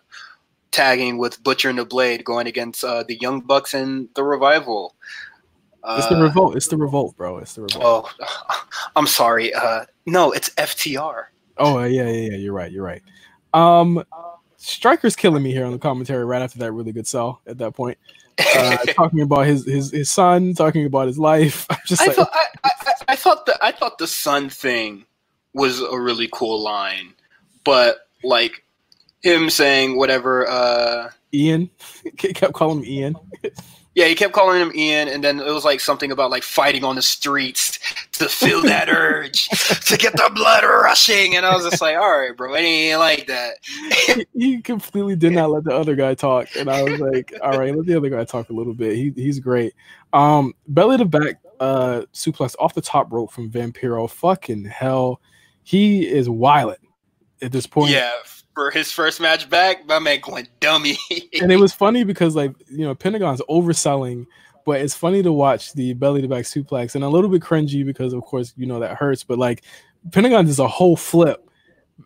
tagging with Butcher and the Blade, going against uh, the Young Bucks and the Revival. Uh, It's the revolt. It's the revolt, bro. It's the revolt. Oh, *laughs* I'm sorry. Uh, no, it's FTR. Oh, uh, yeah, yeah, yeah. You're right. You're right. Um, Striker's killing me here on the commentary right after that really good sell at that point. Uh, *laughs* talking about his his his son, talking about his life. *laughs* I'm just I like, thought I, I, I- thought the I thought the sun thing was a really cool line, but like him saying whatever. Uh, Ian *laughs* He kept calling him Ian. yeah, he kept calling him Ian, and then it was like something about like fighting on the streets to feel that *laughs* urge to get the blood rushing, and I was just like, all right, bro, it ain't like that. he, completely did not let the other guy talk, and I was like, "All right, let the other guy talk a little bit. He, he's great." Um, belly to back uh, suplex off the top rope from Vampiro. Fucking hell, he is wild at this point. Yeah, for his first match back, my man going dummy. *laughs* and it was funny because like you know Pentagon's overselling, but it's funny to watch the belly to back suplex and a little bit cringy because of course you know that hurts. But like Pentagon does a whole flip.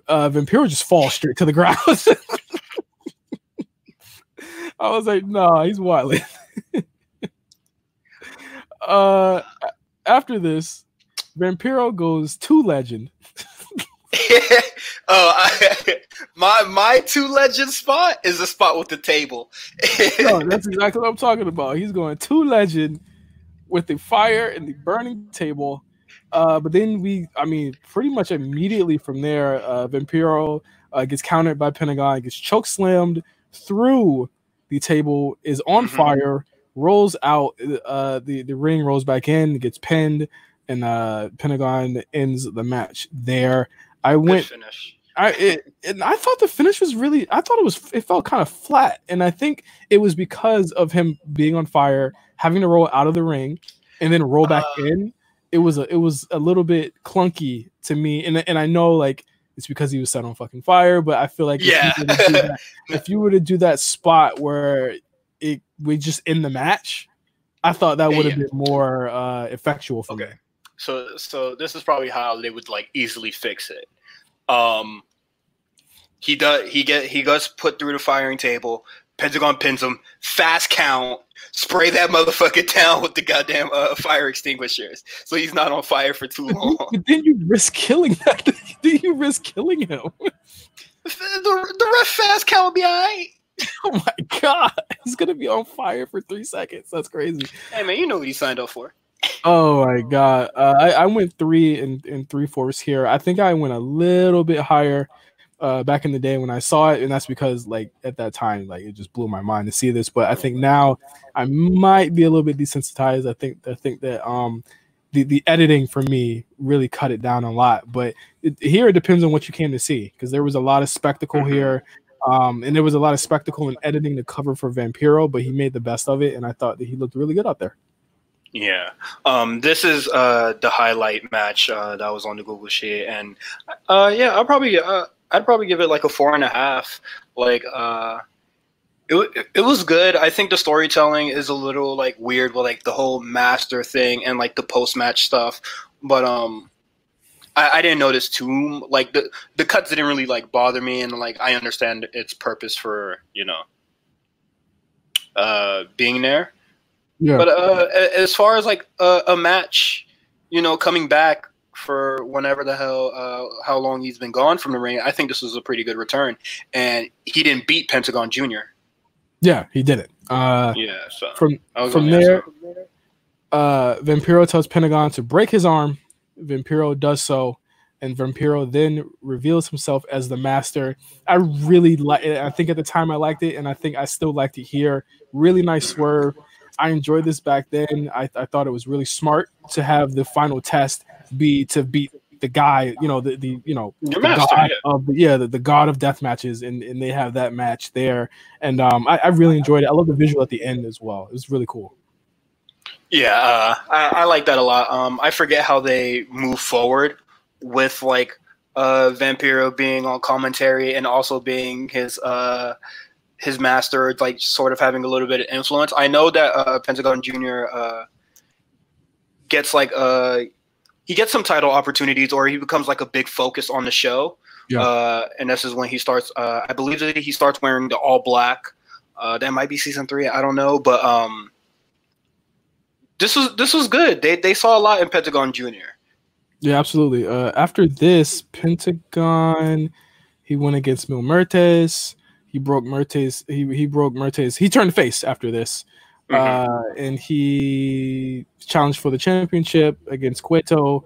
Uh, Vampiro just falls straight to the *laughs* ground. I was like, nah, he's wild. *laughs* uh, after this, Vampiro goes to legend. *laughs* oh, I, *laughs* my my two legend spot is the spot with the table. No, *laughs* that's exactly what I'm talking about. He's going to legend with the fire and the burning table. Uh, but then we, I mean, pretty much immediately from there, uh, Vampiro uh, gets countered by Pentagon, gets choke slammed through the table, is on Mhm. fire, rolls out. Uh, the the ring rolls back in, gets pinned, and uh, Pentagon ends the match there. I Good went finish. I it, and I thought the finish was really I thought it was it felt kind of flat and I think it was because of him being on fire having to roll out of the ring and then roll back Uh. in it was a it was a little bit clunky to me and and I know like it's because he was set on fucking fire but I feel like if you were to do that- *laughs* if you were to do that spot where it we just end the match I thought that would have been more uh effectual for me Okay. So so this is probably how they would like easily fix it. Um he does he get he gets put through the firing table. Pentagon pins him, fast count, spray that motherfucker *laughs* down with the goddamn uh, fire extinguishers, so he's not on fire for too long. But then you risk killing that. *laughs* then you risk killing him. the, the ref fast count will be alright. *laughs* Oh my god, he's gonna be on fire for three seconds. That's crazy. Hey man, you know what he signed up for. Oh my god, uh, I, I went three and and three fourths here. I think I went a little bit higher uh, back in the day when I saw it, and that's because like at that time, like it just blew my mind to see this. But I think now I might be a little bit desensitized. I think I think that um the the editing for me really cut it down a lot. But it, here it depends on what you came to see because there was a lot of spectacle Mhm. here. Um, and there was a lot of spectacle in editing the cover for Vampiro, but he made the best of it, and I thought that he looked really good out there. Yeah. Um, this is uh, the highlight match uh, that was on the Google sheet, and uh, yeah, I'll probably uh, I'd probably give it like a four and a half. Like, uh, it it was good. I think the storytelling is a little like weird with like the whole master thing and like the post match stuff, but um. I, I didn't notice too like the the cuts didn't really like bother me and like I understand its purpose for you know uh being there Yeah, but uh, as far as like a, a match, you know, coming back for whenever the hell, uh, how long he's been gone from the ring, I think this was a pretty good return. And he didn't beat Pentagon Jr. yeah, he did it. Uh, Yeah, so from from there, him. uh, Vampiro tells Pentagon to break his arm. Vampiro does so, and Vampiro then reveals himself as the master. I really like. I think at the time I liked it, and I think I still liked it here. Really nice swerve. I enjoyed this back then. I, I thought it was really smart to have the final test be to beat the guy. You know the the you know the master, god yeah. of the, yeah the, the god of death matches, and, and they have that match there. And um, I, I really enjoyed it. I love the visual at the end as well. It was really cool. Yeah, uh, I, I like that a lot. Um, I forget how they move forward with like uh, Vampiro being on commentary and also being his uh, his master, like sort of having a little bit of influence. I know that uh, Pentagon Junior uh, gets like uh, he gets some title opportunities, or he becomes like a big focus on the show. Yeah. Uh, and this is when he starts. Uh, I believe that he starts wearing the all black. Uh, that might be season three. I don't know, but um, this was this was good. They they saw a lot in Pentagon Junior. Yeah, absolutely. Uh, after this, Pentagon, he went against Mil Muertes. He broke Muertes. He he broke Muertes. He turned face after this, Mhm. uh, and he challenged for the championship against Cueto.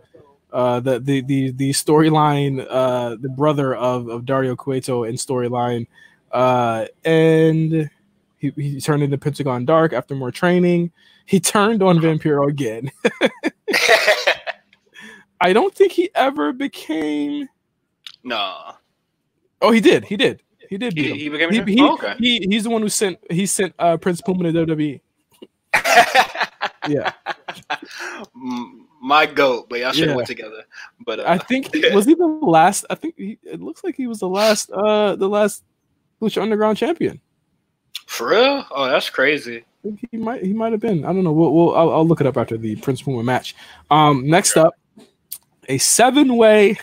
Uh, the the the the storyline, uh, the brother of of Dario Cueto in storyline, uh, and he, he turned into Pentagon Dark after more training. He turned on Vampiro again. *laughs* I don't think he ever became. no, Oh, he did. He did. He did beat he, him. he became. He, a he, oh, okay. he- he's the one who sent he sent uh, Prince Puma to WWE. Yeah, *laughs* My goat, but y'all should have Yeah. went together. But uh, I think he, *laughs* was he the last. I think he, it looks like he was the last. Uh, the last Lucha Underground champion. for real, oh, that's crazy. I think he might he might have been. I don't know. We'll, we'll I'll, I'll look it up after the Prince Puma match. Um, next up, a seven way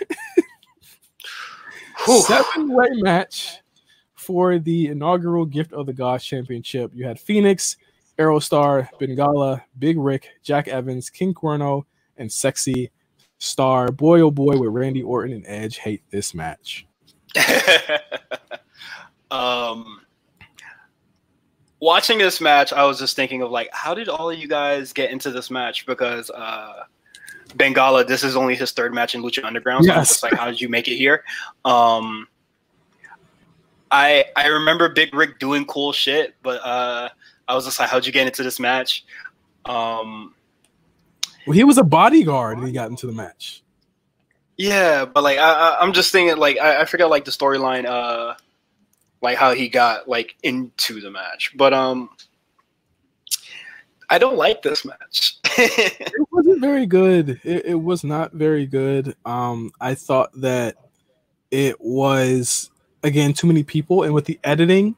*laughs* seven way match for the inaugural Gift of the Gods Championship. You had Fénix, Aerostar, Bengala, Big Rick, Jack Evans, King Cuerno, and Sexy Star. Boy, oh boy, would Randy Orton and Edge hate this match. *laughs* um, watching this match, I was just thinking of like, how did all of you guys get into this match? Because uh, Bengala, this is only his third match in Lucha Underground. So I'm Yes. just like, how did you make it here? Um, I I remember Big Rick doing cool shit, but uh, I was just like, how'd you get into this match? Um, Well, he was a bodyguard and he got into the match. Yeah, but like I, I, I'm just thinking, like I, I forget like the storyline, uh, like how he got like into the match. But um, I don't like this match. *laughs* it wasn't very good. It, it was not very good. Um, I thought that it was again too many people, and with the editing,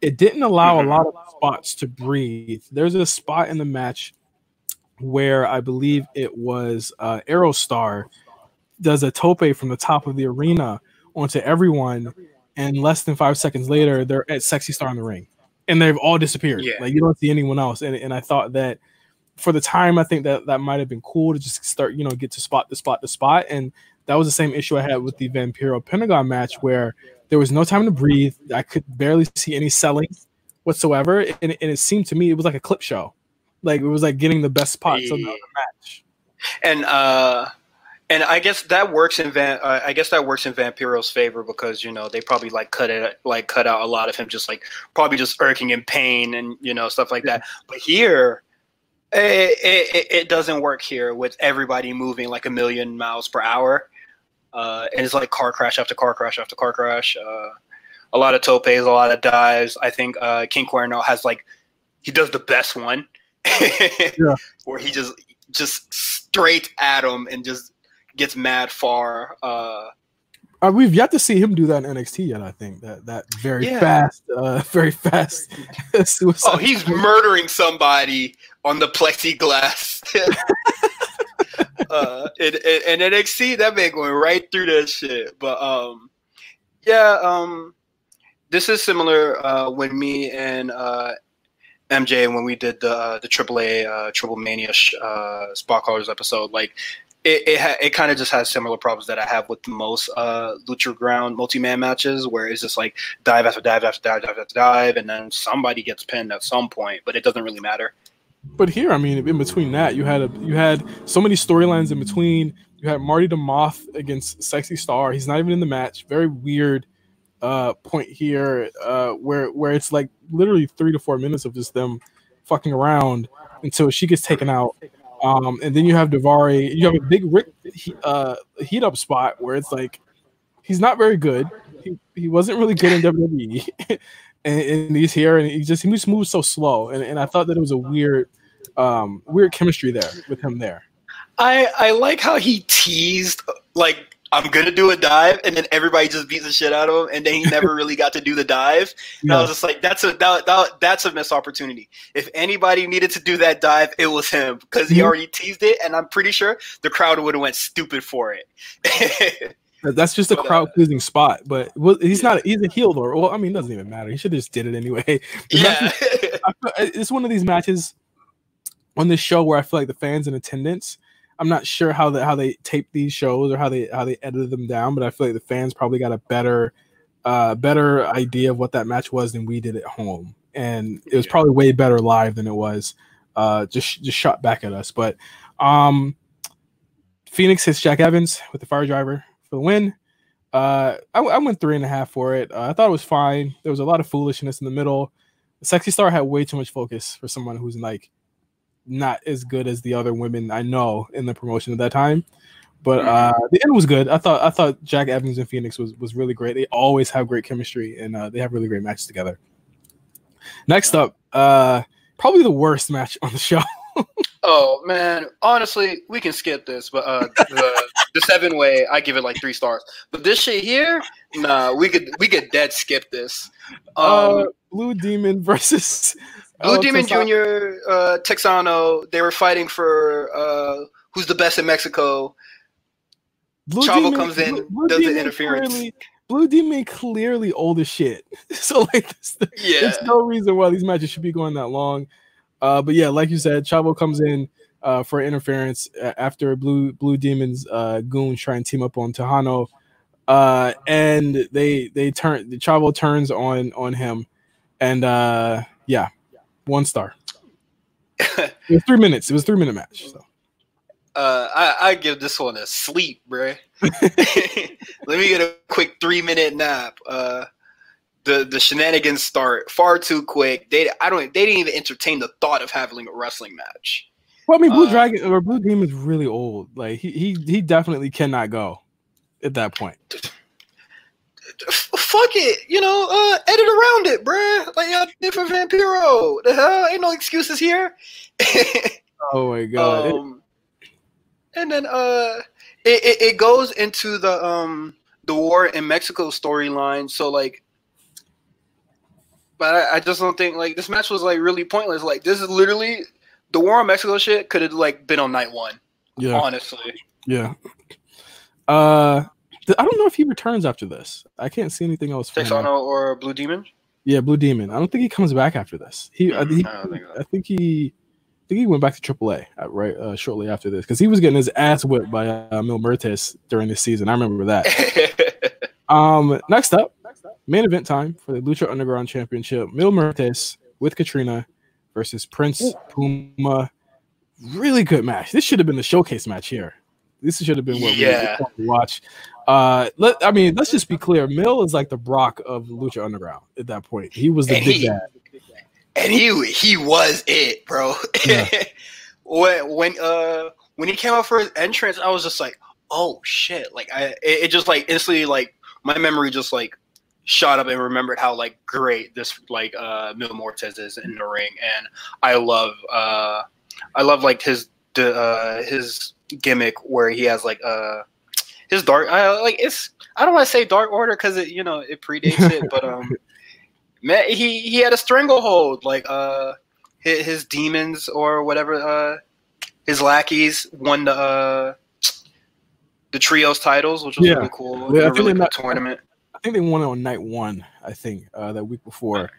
it didn't allow Mhm. a lot of spots to breathe. There's a spot in the match where I believe it was uh, Aerostar does a tope from the top of the arena onto everyone, and less than five seconds later, they're at Sexy Star in the ring. and they've all disappeared. Yeah. Like you don't see anyone else. And and I thought that for the time, I think that that might have been cool to just start, you know, get to spot to spot to spot. And that was the same issue I had with the Vampiro Pentagon match where there was no time to breathe. I could barely see any selling whatsoever. And, and it seemed to me it was like a clip show. Like it was like getting the best spots of the match. and uh and I guess that works in Van. Uh, I guess that works in Vampiro's favor because you know they probably like cut it, like cut out a lot of him, just like probably just irking in pain and you know stuff like that. But here, it, it, it doesn't work here with everybody moving like a million miles per hour, uh, and it's like car crash after car crash after car crash. Uh, a lot of topes, a lot of dives. I think uh, King Cuerno has like he does the best one, *laughs* where he just just straight at him and just gets mad far. Uh, Uh, we've yet to see him do that in NXT yet. I think that that very Yeah. fast, uh, *laughs* very fast suicide. oh, he's murdering somebody on the plexiglass. *laughs* uh, in, in, NXT, that man going right through that shit. But um, yeah, um, this is similar uh, when me and uh, MJ when we did the uh, the AAA uh, Triple Mania sh- uh, Spot Callers episode. Like it it, ha- it kind of just has similar problems that I have with most uh, Lucha Ground multi man matches, where it's just like dive after dive after dive after dive, and then somebody gets pinned at some point, but it doesn't really matter. But here, I mean, in between that, you had a you had so many storylines in between. You had Marty the Moth against Sexy Star. He's not even in the match. Very weird uh point here, uh where where it's like literally three to four minutes of just them fucking around until she gets taken out. Um, and then you have Davari. You have a big Rick uh heat up spot where it's like he's not very good. He, he wasn't really good in WWE. *laughs* and, and he's here and he just he just moves so slow. And, and I thought that it was a weird um weird chemistry there with him there. I I like how he teased like I'm gonna do a dive, and then everybody just beats the shit out of him, and then he never *laughs* really got to do the dive. And I was just like, that's a that, that, that's a missed opportunity. If anybody needed to do that dive, it was him because he Mhm. already teased it, and I'm pretty sure the crowd would have went stupid for it. *laughs* That's just a But, uh, crowd pleasing spot, but well, he's not. He's a heel or well, I mean, it doesn't even matter. He should have just did it anyway. *laughs* Yeah, it's one of these matches on this show where I feel like the fans in attendance. I'm not sure how they how they tape these shows or how they how they edited them down, but I feel like the fans probably got a better uh better idea of what that match was than we did at home, and it was Yeah. probably way better live than it was uh just just shot back at us. But um Fénix hits Jack Evans with the fire driver for the win. Uh, I, I went three and a half for it. Uh, I thought it was fine. There was a lot of foolishness in the middle. Sexy Star had way too much focus for someone who's like not as good as the other women I know in the promotion at that time. But uh, the end was good. I thought I thought Jack Evans and Fénix was was really great. They always have great chemistry and uh, they have really great matches together. Next up, uh, probably the worst match *laughs* on the show. Oh man, honestly, we can skip this, but uh, the the seven way, I give it like three stars. But this shit here, nah, we could we could dead skip this. Um, uh, Blue Demon versus Blue Demon Texano. Jr., uh, Texano, they were fighting for uh, who's the best in Mexico. Blue Chavo comes in, does the Demon interference. Clearly, Blue Demon clearly old as shit. *laughs* so like, there's, Yeah, there's no reason why these matches should be going that long. Uh, but yeah, like you said, Chavo comes in uh, for interference after Blue Blue Demon's uh, goons try and team up on Texano, uh, and they they turn the Chavo turns on on him, and uh, yeah, one star. *laughs* It was three minutes. It was a three minute match. So. uh, I, I give this one a sleep, bruh. *laughs* Let me get a quick three minute nap. Uh, the the shenanigans start far too quick. They I don't they didn't even entertain the thought of having a wrestling match. Well, I mean, Blue Uh, Dragon or Blue Demon's really old. Like he he he definitely cannot go at that point. Fuck it, you know, uh, edit around it, bruh. Like y'all did for Vampiro. The hell, ain't no excuses here. *laughs* Oh my god! Um, and then uh, it, it, it goes into the um the war in Mexico storyline. So like, but I, I just don't think like this match was like really pointless. Like this is literally the war on Mexico shit could have like been on night one. yeah, Honestly, yeah. Uh, th- I don't know if he returns after this. I can't see anything else. For him. Texano or Blue Demon. Yeah, Blue Demon. I don't think he comes back after this. He, I, he, I think. I think he, I think he went back to AAA uh, right uh, shortly after this because he was getting his ass whipped by uh, Mil Muertes during this season. I remember that. *laughs* Um, next up, main event time for the Lucha Underground Championship. Mil Muertes with Catrina versus Prince Puma. Really good match. This should have been the showcase match here. This should have been what Yeah. we watch. Uh, let I mean, let's just be clear. Mil is like the Brock of Lucha Underground at that point. He was the And big he- bad. and he he was it, bro. Yeah. *laughs* when when uh when he came out for his entrance, I was just like, oh shit! Like I it, it just like instantly like my memory just like shot up and remembered how like great this like uh Mil Muertes is in the ring, and I love uh I love like his uh his gimmick where he has like uh his dark uh, like it's I don't want to say dark order because it you know it predates it, but um *laughs* man he he had a stranglehold like uh his, his demons or whatever uh his lackeys won the uh the trios titles which was Yeah. really cool. Yeah, a really good met- tournament think they won it on night one. I think uh, that week before.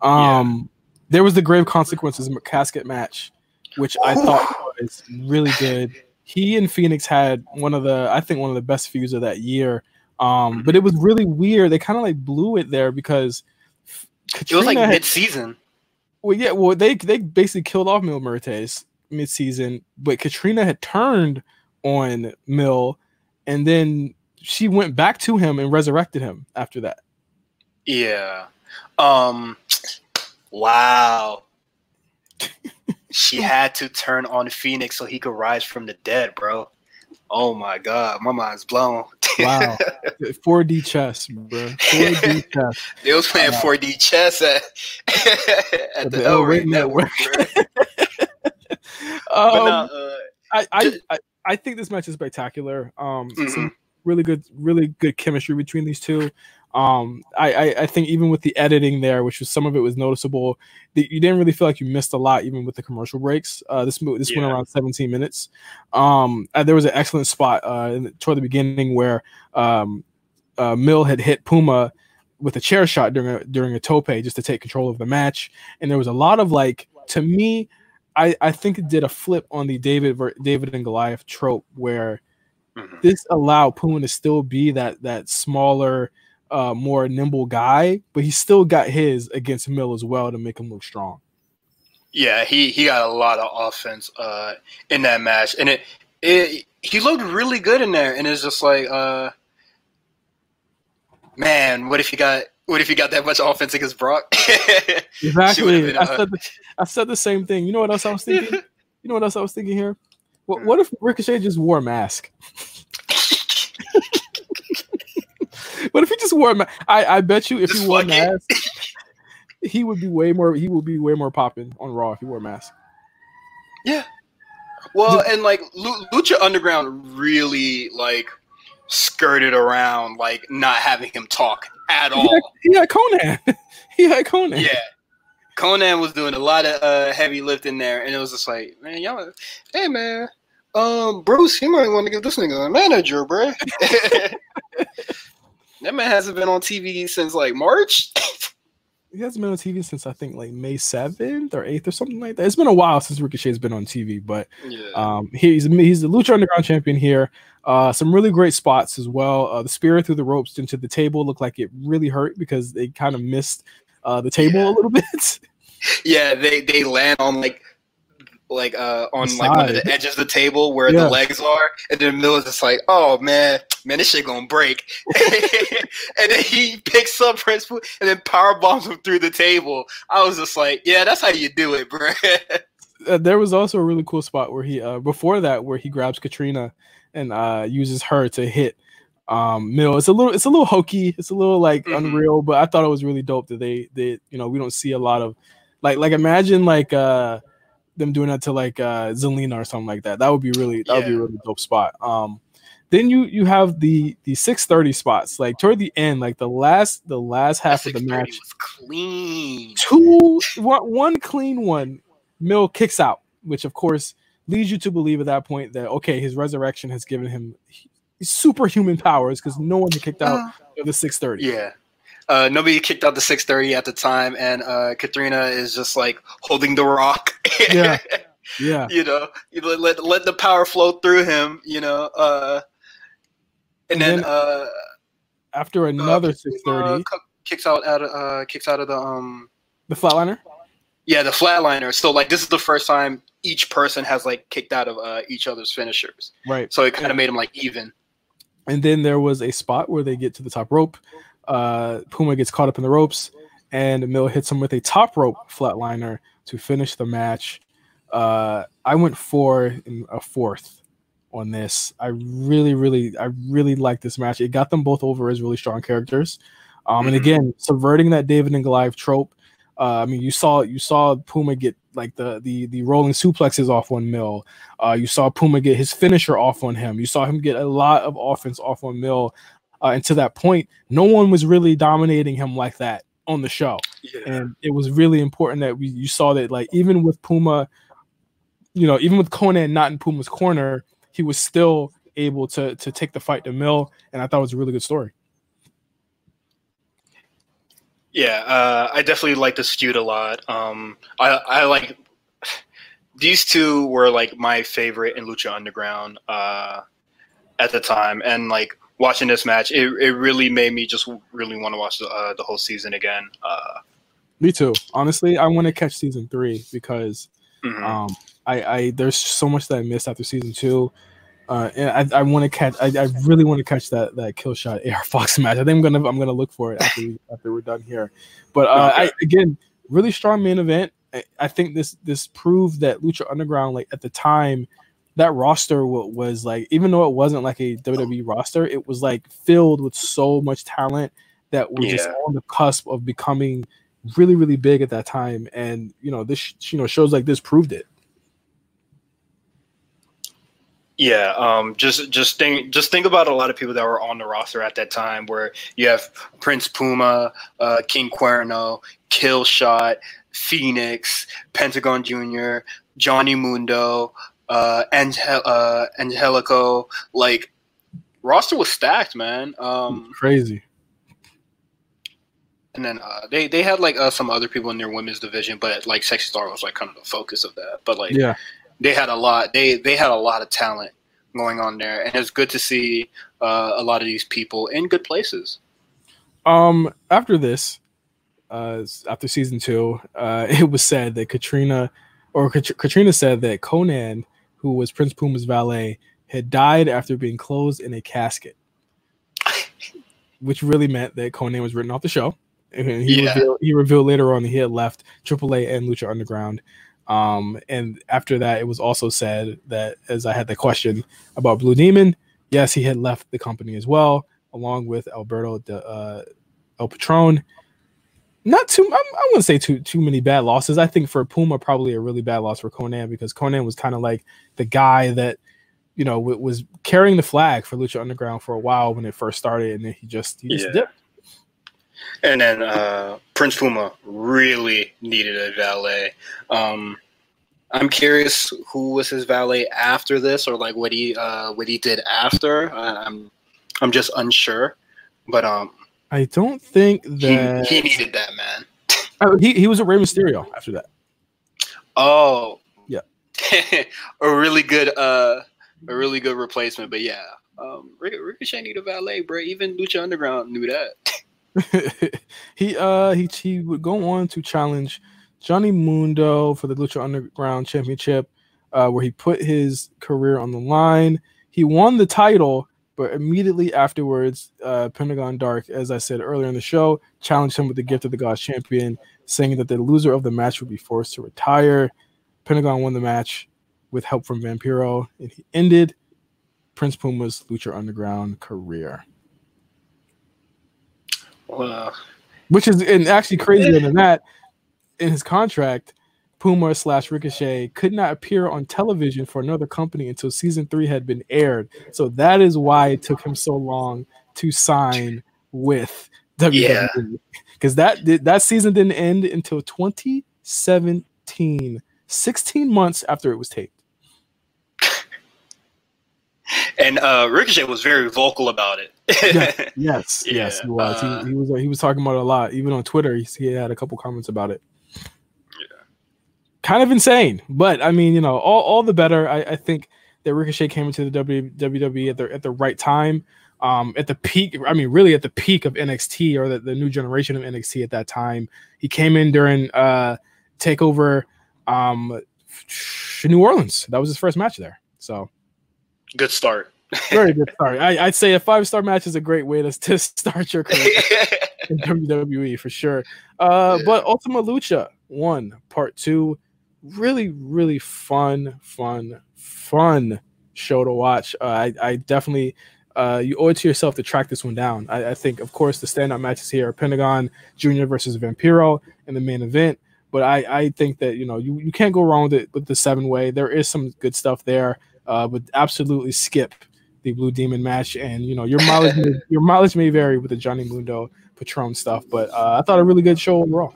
Um, there was the grave consequences casket match, which I thought *laughs* was really good. He and Fénix had one of the, I think, one of the best feuds of that year. Um, but it was really weird. They kind of like blew it there because it was like had- mid-season well, yeah, well, they they basically killed off Mil Muertes mid-season, but Catrina had turned on Mil, and then she went back to him and resurrected him after that. yeah um wow she had to turn on Fénix so he could rise from the dead bro oh my god my mind's blown Wow, *laughs* 4D chess, bro. 4D *laughs* chess. They was playing Uh, 4D chess at, *laughs* at the, the Rey Rey Network. Network. Um, but no, uh, I, I, I I think this match is spectacular. Um, Mhm. some really good, really good chemistry between these two. Um, I, I, I think even with the editing there, which was some of it was noticeable, that you didn't really feel like you missed a lot, even with the commercial breaks. Uh, this this went around 17 minutes. Um, uh, there was an excellent spot uh, in the, toward the beginning where um, uh, Mil had hit Puma with a chair shot during a during a tope just to take control of the match, and there was a lot of like to me. I, I think it did a flip on the David David and Goliath trope where mhm. this allowed Puma to still be that that smaller, uh, more nimble guy, but he still got his against Mil as well to make him look strong. yeah, he he got a lot of offense uh, in that match, and it it he looked really good in there. And it's just like, uh, man, what if he got what if he got that much offense against Brock? *laughs* Exactly. been, I uh, said the, I said the same thing. You know what else I was thinking? *laughs* You know what else I was thinking here? What, Hmm. what if Ricochet just wore a mask? *laughs* What if he just wore a mask? I, I bet you if Just he wore a it. mask, he would be way more. He would be way more popping on Raw if he wore a mask. Yeah. Well, and like Lu- Lucha Underground really like skirted around like not having him talk at all. he had Konnan. *laughs* he had Konnan. Yeah. Konnan was doing a lot of uh, heavy lifting there, and it was just like, man, y'all, hey man, um, Bruce, you might want to give this nigga a manager, bro. *laughs* that man hasn't been on TV since like March. He hasn't been on TV since I think like May seventh or eighth or something like that. It's been a while since Ricochet's been on TV, but yeah, um, he's he's the Lucha Underground champion here. Uh, some really great spots as well. Uh, the spear through the ropes into the table looked like it really hurt because they kind of missed uh, the table Yeah. a little *laughs* bit. yeah, they they land on like like uh on like one of the edges of the table where Yeah. the legs are, and then Miller's just like, oh man, man, this shit gonna break. *laughs* and then he picks up Prince and then power bombs him through the table. I was just like, yeah, that's how you do it, bro. *laughs* uh, there was also a really cool spot where he uh before that where he grabs Catrina and uh uses her to hit um Mil. It's a little it's a little hokey, it's a little like Mhm. unreal, but I thought it was really dope that they they you know we don't see a lot of like like imagine like uh them doing that to like uh Zelina or something like that. That would be really that would be a really dope spot. Um then you you have the the 630 spots like toward the end like the last the last half of the match was clean. two one, one clean one Mil kicks out which of course leads you to believe at that point that okay his resurrection has given him superhuman powers because no one had kicked out Uh, of the 630 yeah. uh, nobody kicked out the 630 at the time, and uh, Catrina is just like holding the rock. Yeah. *laughs* Yeah. you know, you let, let, let the power flow through him, you know. Uh, and, And then, then uh, After another uh, 630, kicks out out of uh, kicks out of the um the flatliner. yeah the flatliner. So like this is the first time each person has like kicked out of uh, each other's finishers. Right. So it kind of made them like even. And then there was a spot where they get to the top rope. Uh, Puma gets caught up in the ropes, and Mil hits him with a top rope flatliner to finish the match. Uh, I went four in a fourth on this. I really, really, I really like this match. It got them both over as really strong characters. Um, and Mhm. again, subverting that David and Goliath trope. Uh, I mean, you saw you saw Puma get like the the the rolling suplexes off on Mil. Uh, you saw Puma get his finisher off on him. You saw him get a lot of offense off on Mil. Uh, and to that point, no one was really dominating him like that on the show. Yeah. And it was really important that we you saw that like even with Puma, you know, even with Konnan not in Puma's corner, he was still able to to take the fight to Mil. And I thought it was a really good story. Yeah, uh, I definitely like the feud a lot. Um, I, I like these two were like my favorite in Lucha Underground uh, at the time, and like watching this match, it, it really made me just really want to watch the, uh, the whole season again. Uh, Me too. Honestly, I want to catch season three because mhm. Um, I, I there's so much that I missed after season two. Uh, and I, I want to catch. I, I really want to catch that that kill shot *laughs* AR Fox match. I think I'm gonna I'm gonna look for it after we, *laughs* after we're done here. But uh, I again really strong main event. I, I think this this proved that Lucha Underground like at the time that roster wa- was like even though it wasn't like a WWE roster, it was like filled with so much talent that was just on the cusp of becoming really really big at that time. And you know this you know shows like this proved it. Yeah, um, just just think just think about a lot of people that were on the roster at that time, where you have Prince Puma, uh, King Cuerno, Killshot, Fénix, Pentagon Jr., Johnny Mundo, uh, Angel- uh, Angelico. Like roster was stacked, man. Um, Crazy. and then uh, they they had like uh, some other people in their women's division, but like Sexy Star was like kind of the focus of that. But like Yeah. They had a lot they they had a lot of talent going on there and it's good to see uh, a lot of these people in good places Um, after this, uh, after season two, uh, *laughs* it was said that Catrina, or Kat- Catrina said that Konnan, who was Prince Puma's valet, had died after being closed in a casket, *laughs* which really meant that Konnan was written off the show. And he, Yeah. revealed, he revealed later on that he had left AAA and Lucha Underground. Um, and after that, it was also said that, as I had the question about Blue Demon, yes, he had left the company as well, along with Alberto de, uh, El Patron. Not too, I, I wouldn't say too too many bad losses. I think for Puma, probably a really bad loss for Konnan because Konnan was kind of like the guy that you know w- was carrying the flag for Lucha Underground for a while when it first started, and then he just he just Yeah. dipped. And then uh, prince puma really needed a valet. Um, i'm curious who was his valet after this or like what he uh, what he did after. I'm i'm just unsure. But um I don't think he, that he needed that man. *laughs* Oh, he, he was a Rey Mysterio after that. oh. Yeah. *laughs* a really good uh a really good replacement. But yeah um ricochet needed a valet bro. Even lucha underground knew that *laughs* *laughs* he uh he he would go on to challenge Johnny Mundo for the Lucha Underground Championship, uh, where he put his career on the line. He won the title, but immediately afterwards, uh, Pentagon Dark, as I said earlier in the show, challenged him with the Gift of the Gods champion, saying that the loser of the match would be forced to retire. Pentagon won the match with help from Vampiro, and he ended Prince Puma's Lucha Underground career. Well, which is and actually crazier than that. In his contract, Puma slash Ricochet could not appear on television for another company until season three had been aired. So that is why it took him so long to sign with WWE because that that season didn't end until 2017, 16 months after it was taped. And uh, Ricochet was very vocal about it. *laughs* yes, yes, yeah, yes, he was. Uh, he, he, was. He was talking about it a lot. Even on Twitter, he, he had a couple comments about it. Yeah, kind of insane, but I mean, you know, all, all the better. I, I think that Ricochet came into the WWE at the at the right time. Um, at the peak, I mean, really at the peak of NXT or the, the new generation of NXT at that time. He came in during uh, Takeover um, New Orleans. That was his first match there. So good start. Very good start. I, would say a five star match is a great way to, *laughs* to start your career *laughs* in WWE for sure. Uh, yeah. But Ultima Lucha one part two, really really fun, fun, fun show to watch. Uh, I, I definitely uh, you owe it to yourself to track this one down. I, I, think, of course, the standout matches here are Pentagon Junior versus Vampiro in the main event. But I, I think that you know you, you can't go wrong with it with the seven way. There is some good stuff there, uh, but absolutely skip the Blue Demon match. And you know your mileage may, *laughs* your mileage may vary with the Johnny Mundo Patron stuff, but uh, I thought a really good show overall.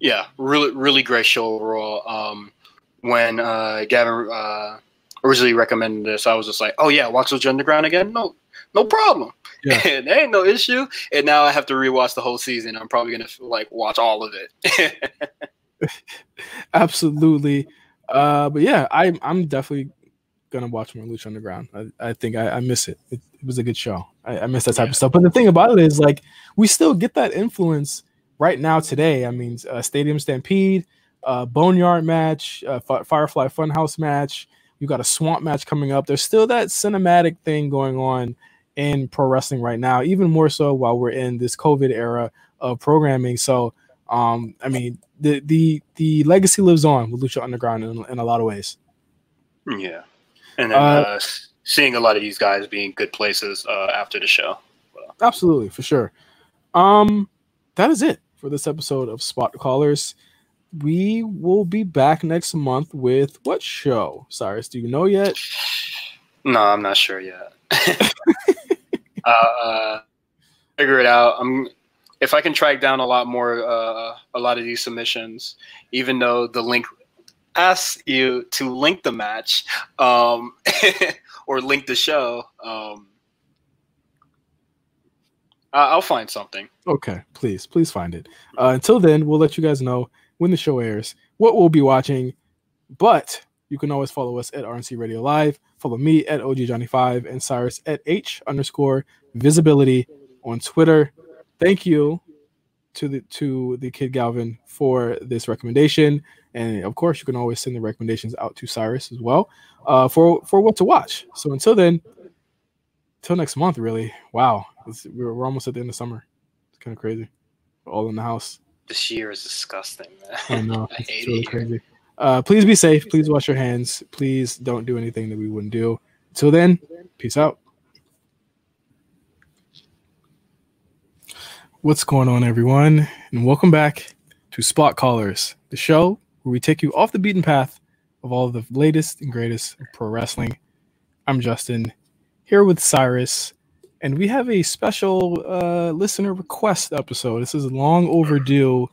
Yeah, really really great show overall. Um, when uh, Galvan uh, originally recommended this, I was just like, oh yeah, watch Lucha Underground again. No, no problem. Yeah. *laughs* there ain't no issue. And now I have to rewatch the whole season. I'm probably gonna like watch all of it. *laughs* Absolutely. Uh, but yeah, I, I'm definitely gonna watch more Lucha Underground. I, I think I, I miss it. it. it. was a good show. I, I miss that type yeah. of stuff. But the thing about it is, like, we still get that influence right now today. I mean, uh, Stadium Stampede, uh, Boneyard match, uh, Firefly Funhouse match. You got a Swamp match coming up. There's still that cinematic thing going on in pro wrestling right now, even more so while we're in this COVID era of programming. So, um, I mean, the the the legacy lives on with Lucha Underground in, in a lot of ways. Yeah, and then uh, uh, seeing a lot of these guys being good places uh, after the show. Well. Absolutely, for sure. Um, that is it for this episode of Spot Callers. We will be back next month with what show? Cyrus, do you know yet? No, I'm not sure yet. *laughs* uh, figure it out. I'm if I can track down a lot more, uh, a lot of these submissions, even though the link asks you to link the match um, *laughs* or link the show. Um, I'll find something. Okay, please, please find it. Uh, until then, we'll let you guys know when the show airs what we'll be watching. But you can always follow us at RNC Radio Live. Follow me at OG Johnny 5 and Cyrus at H underscore visibility on Twitter. Thank you to the to the kid Galvan for this recommendation. And of course, you can always send the recommendations out to Cyrus as well uh, for for what to watch. So until then, until next month, really. Wow, we're, we're almost at the end of summer. It's kind of crazy. We're all in the house. This year is disgusting, man. I know. *laughs* I hate it's really it crazy. Uh, please be safe. Please wash your hands. Please don't do anything that we wouldn't do. Till then, peace out. What's going on, everyone? And welcome back to Spot Callers, the show where we take you off the beaten path of all the latest and greatest pro wrestling. I'm Justin, here with Cyrus, and we have a special uh, listener request episode. This is long overdue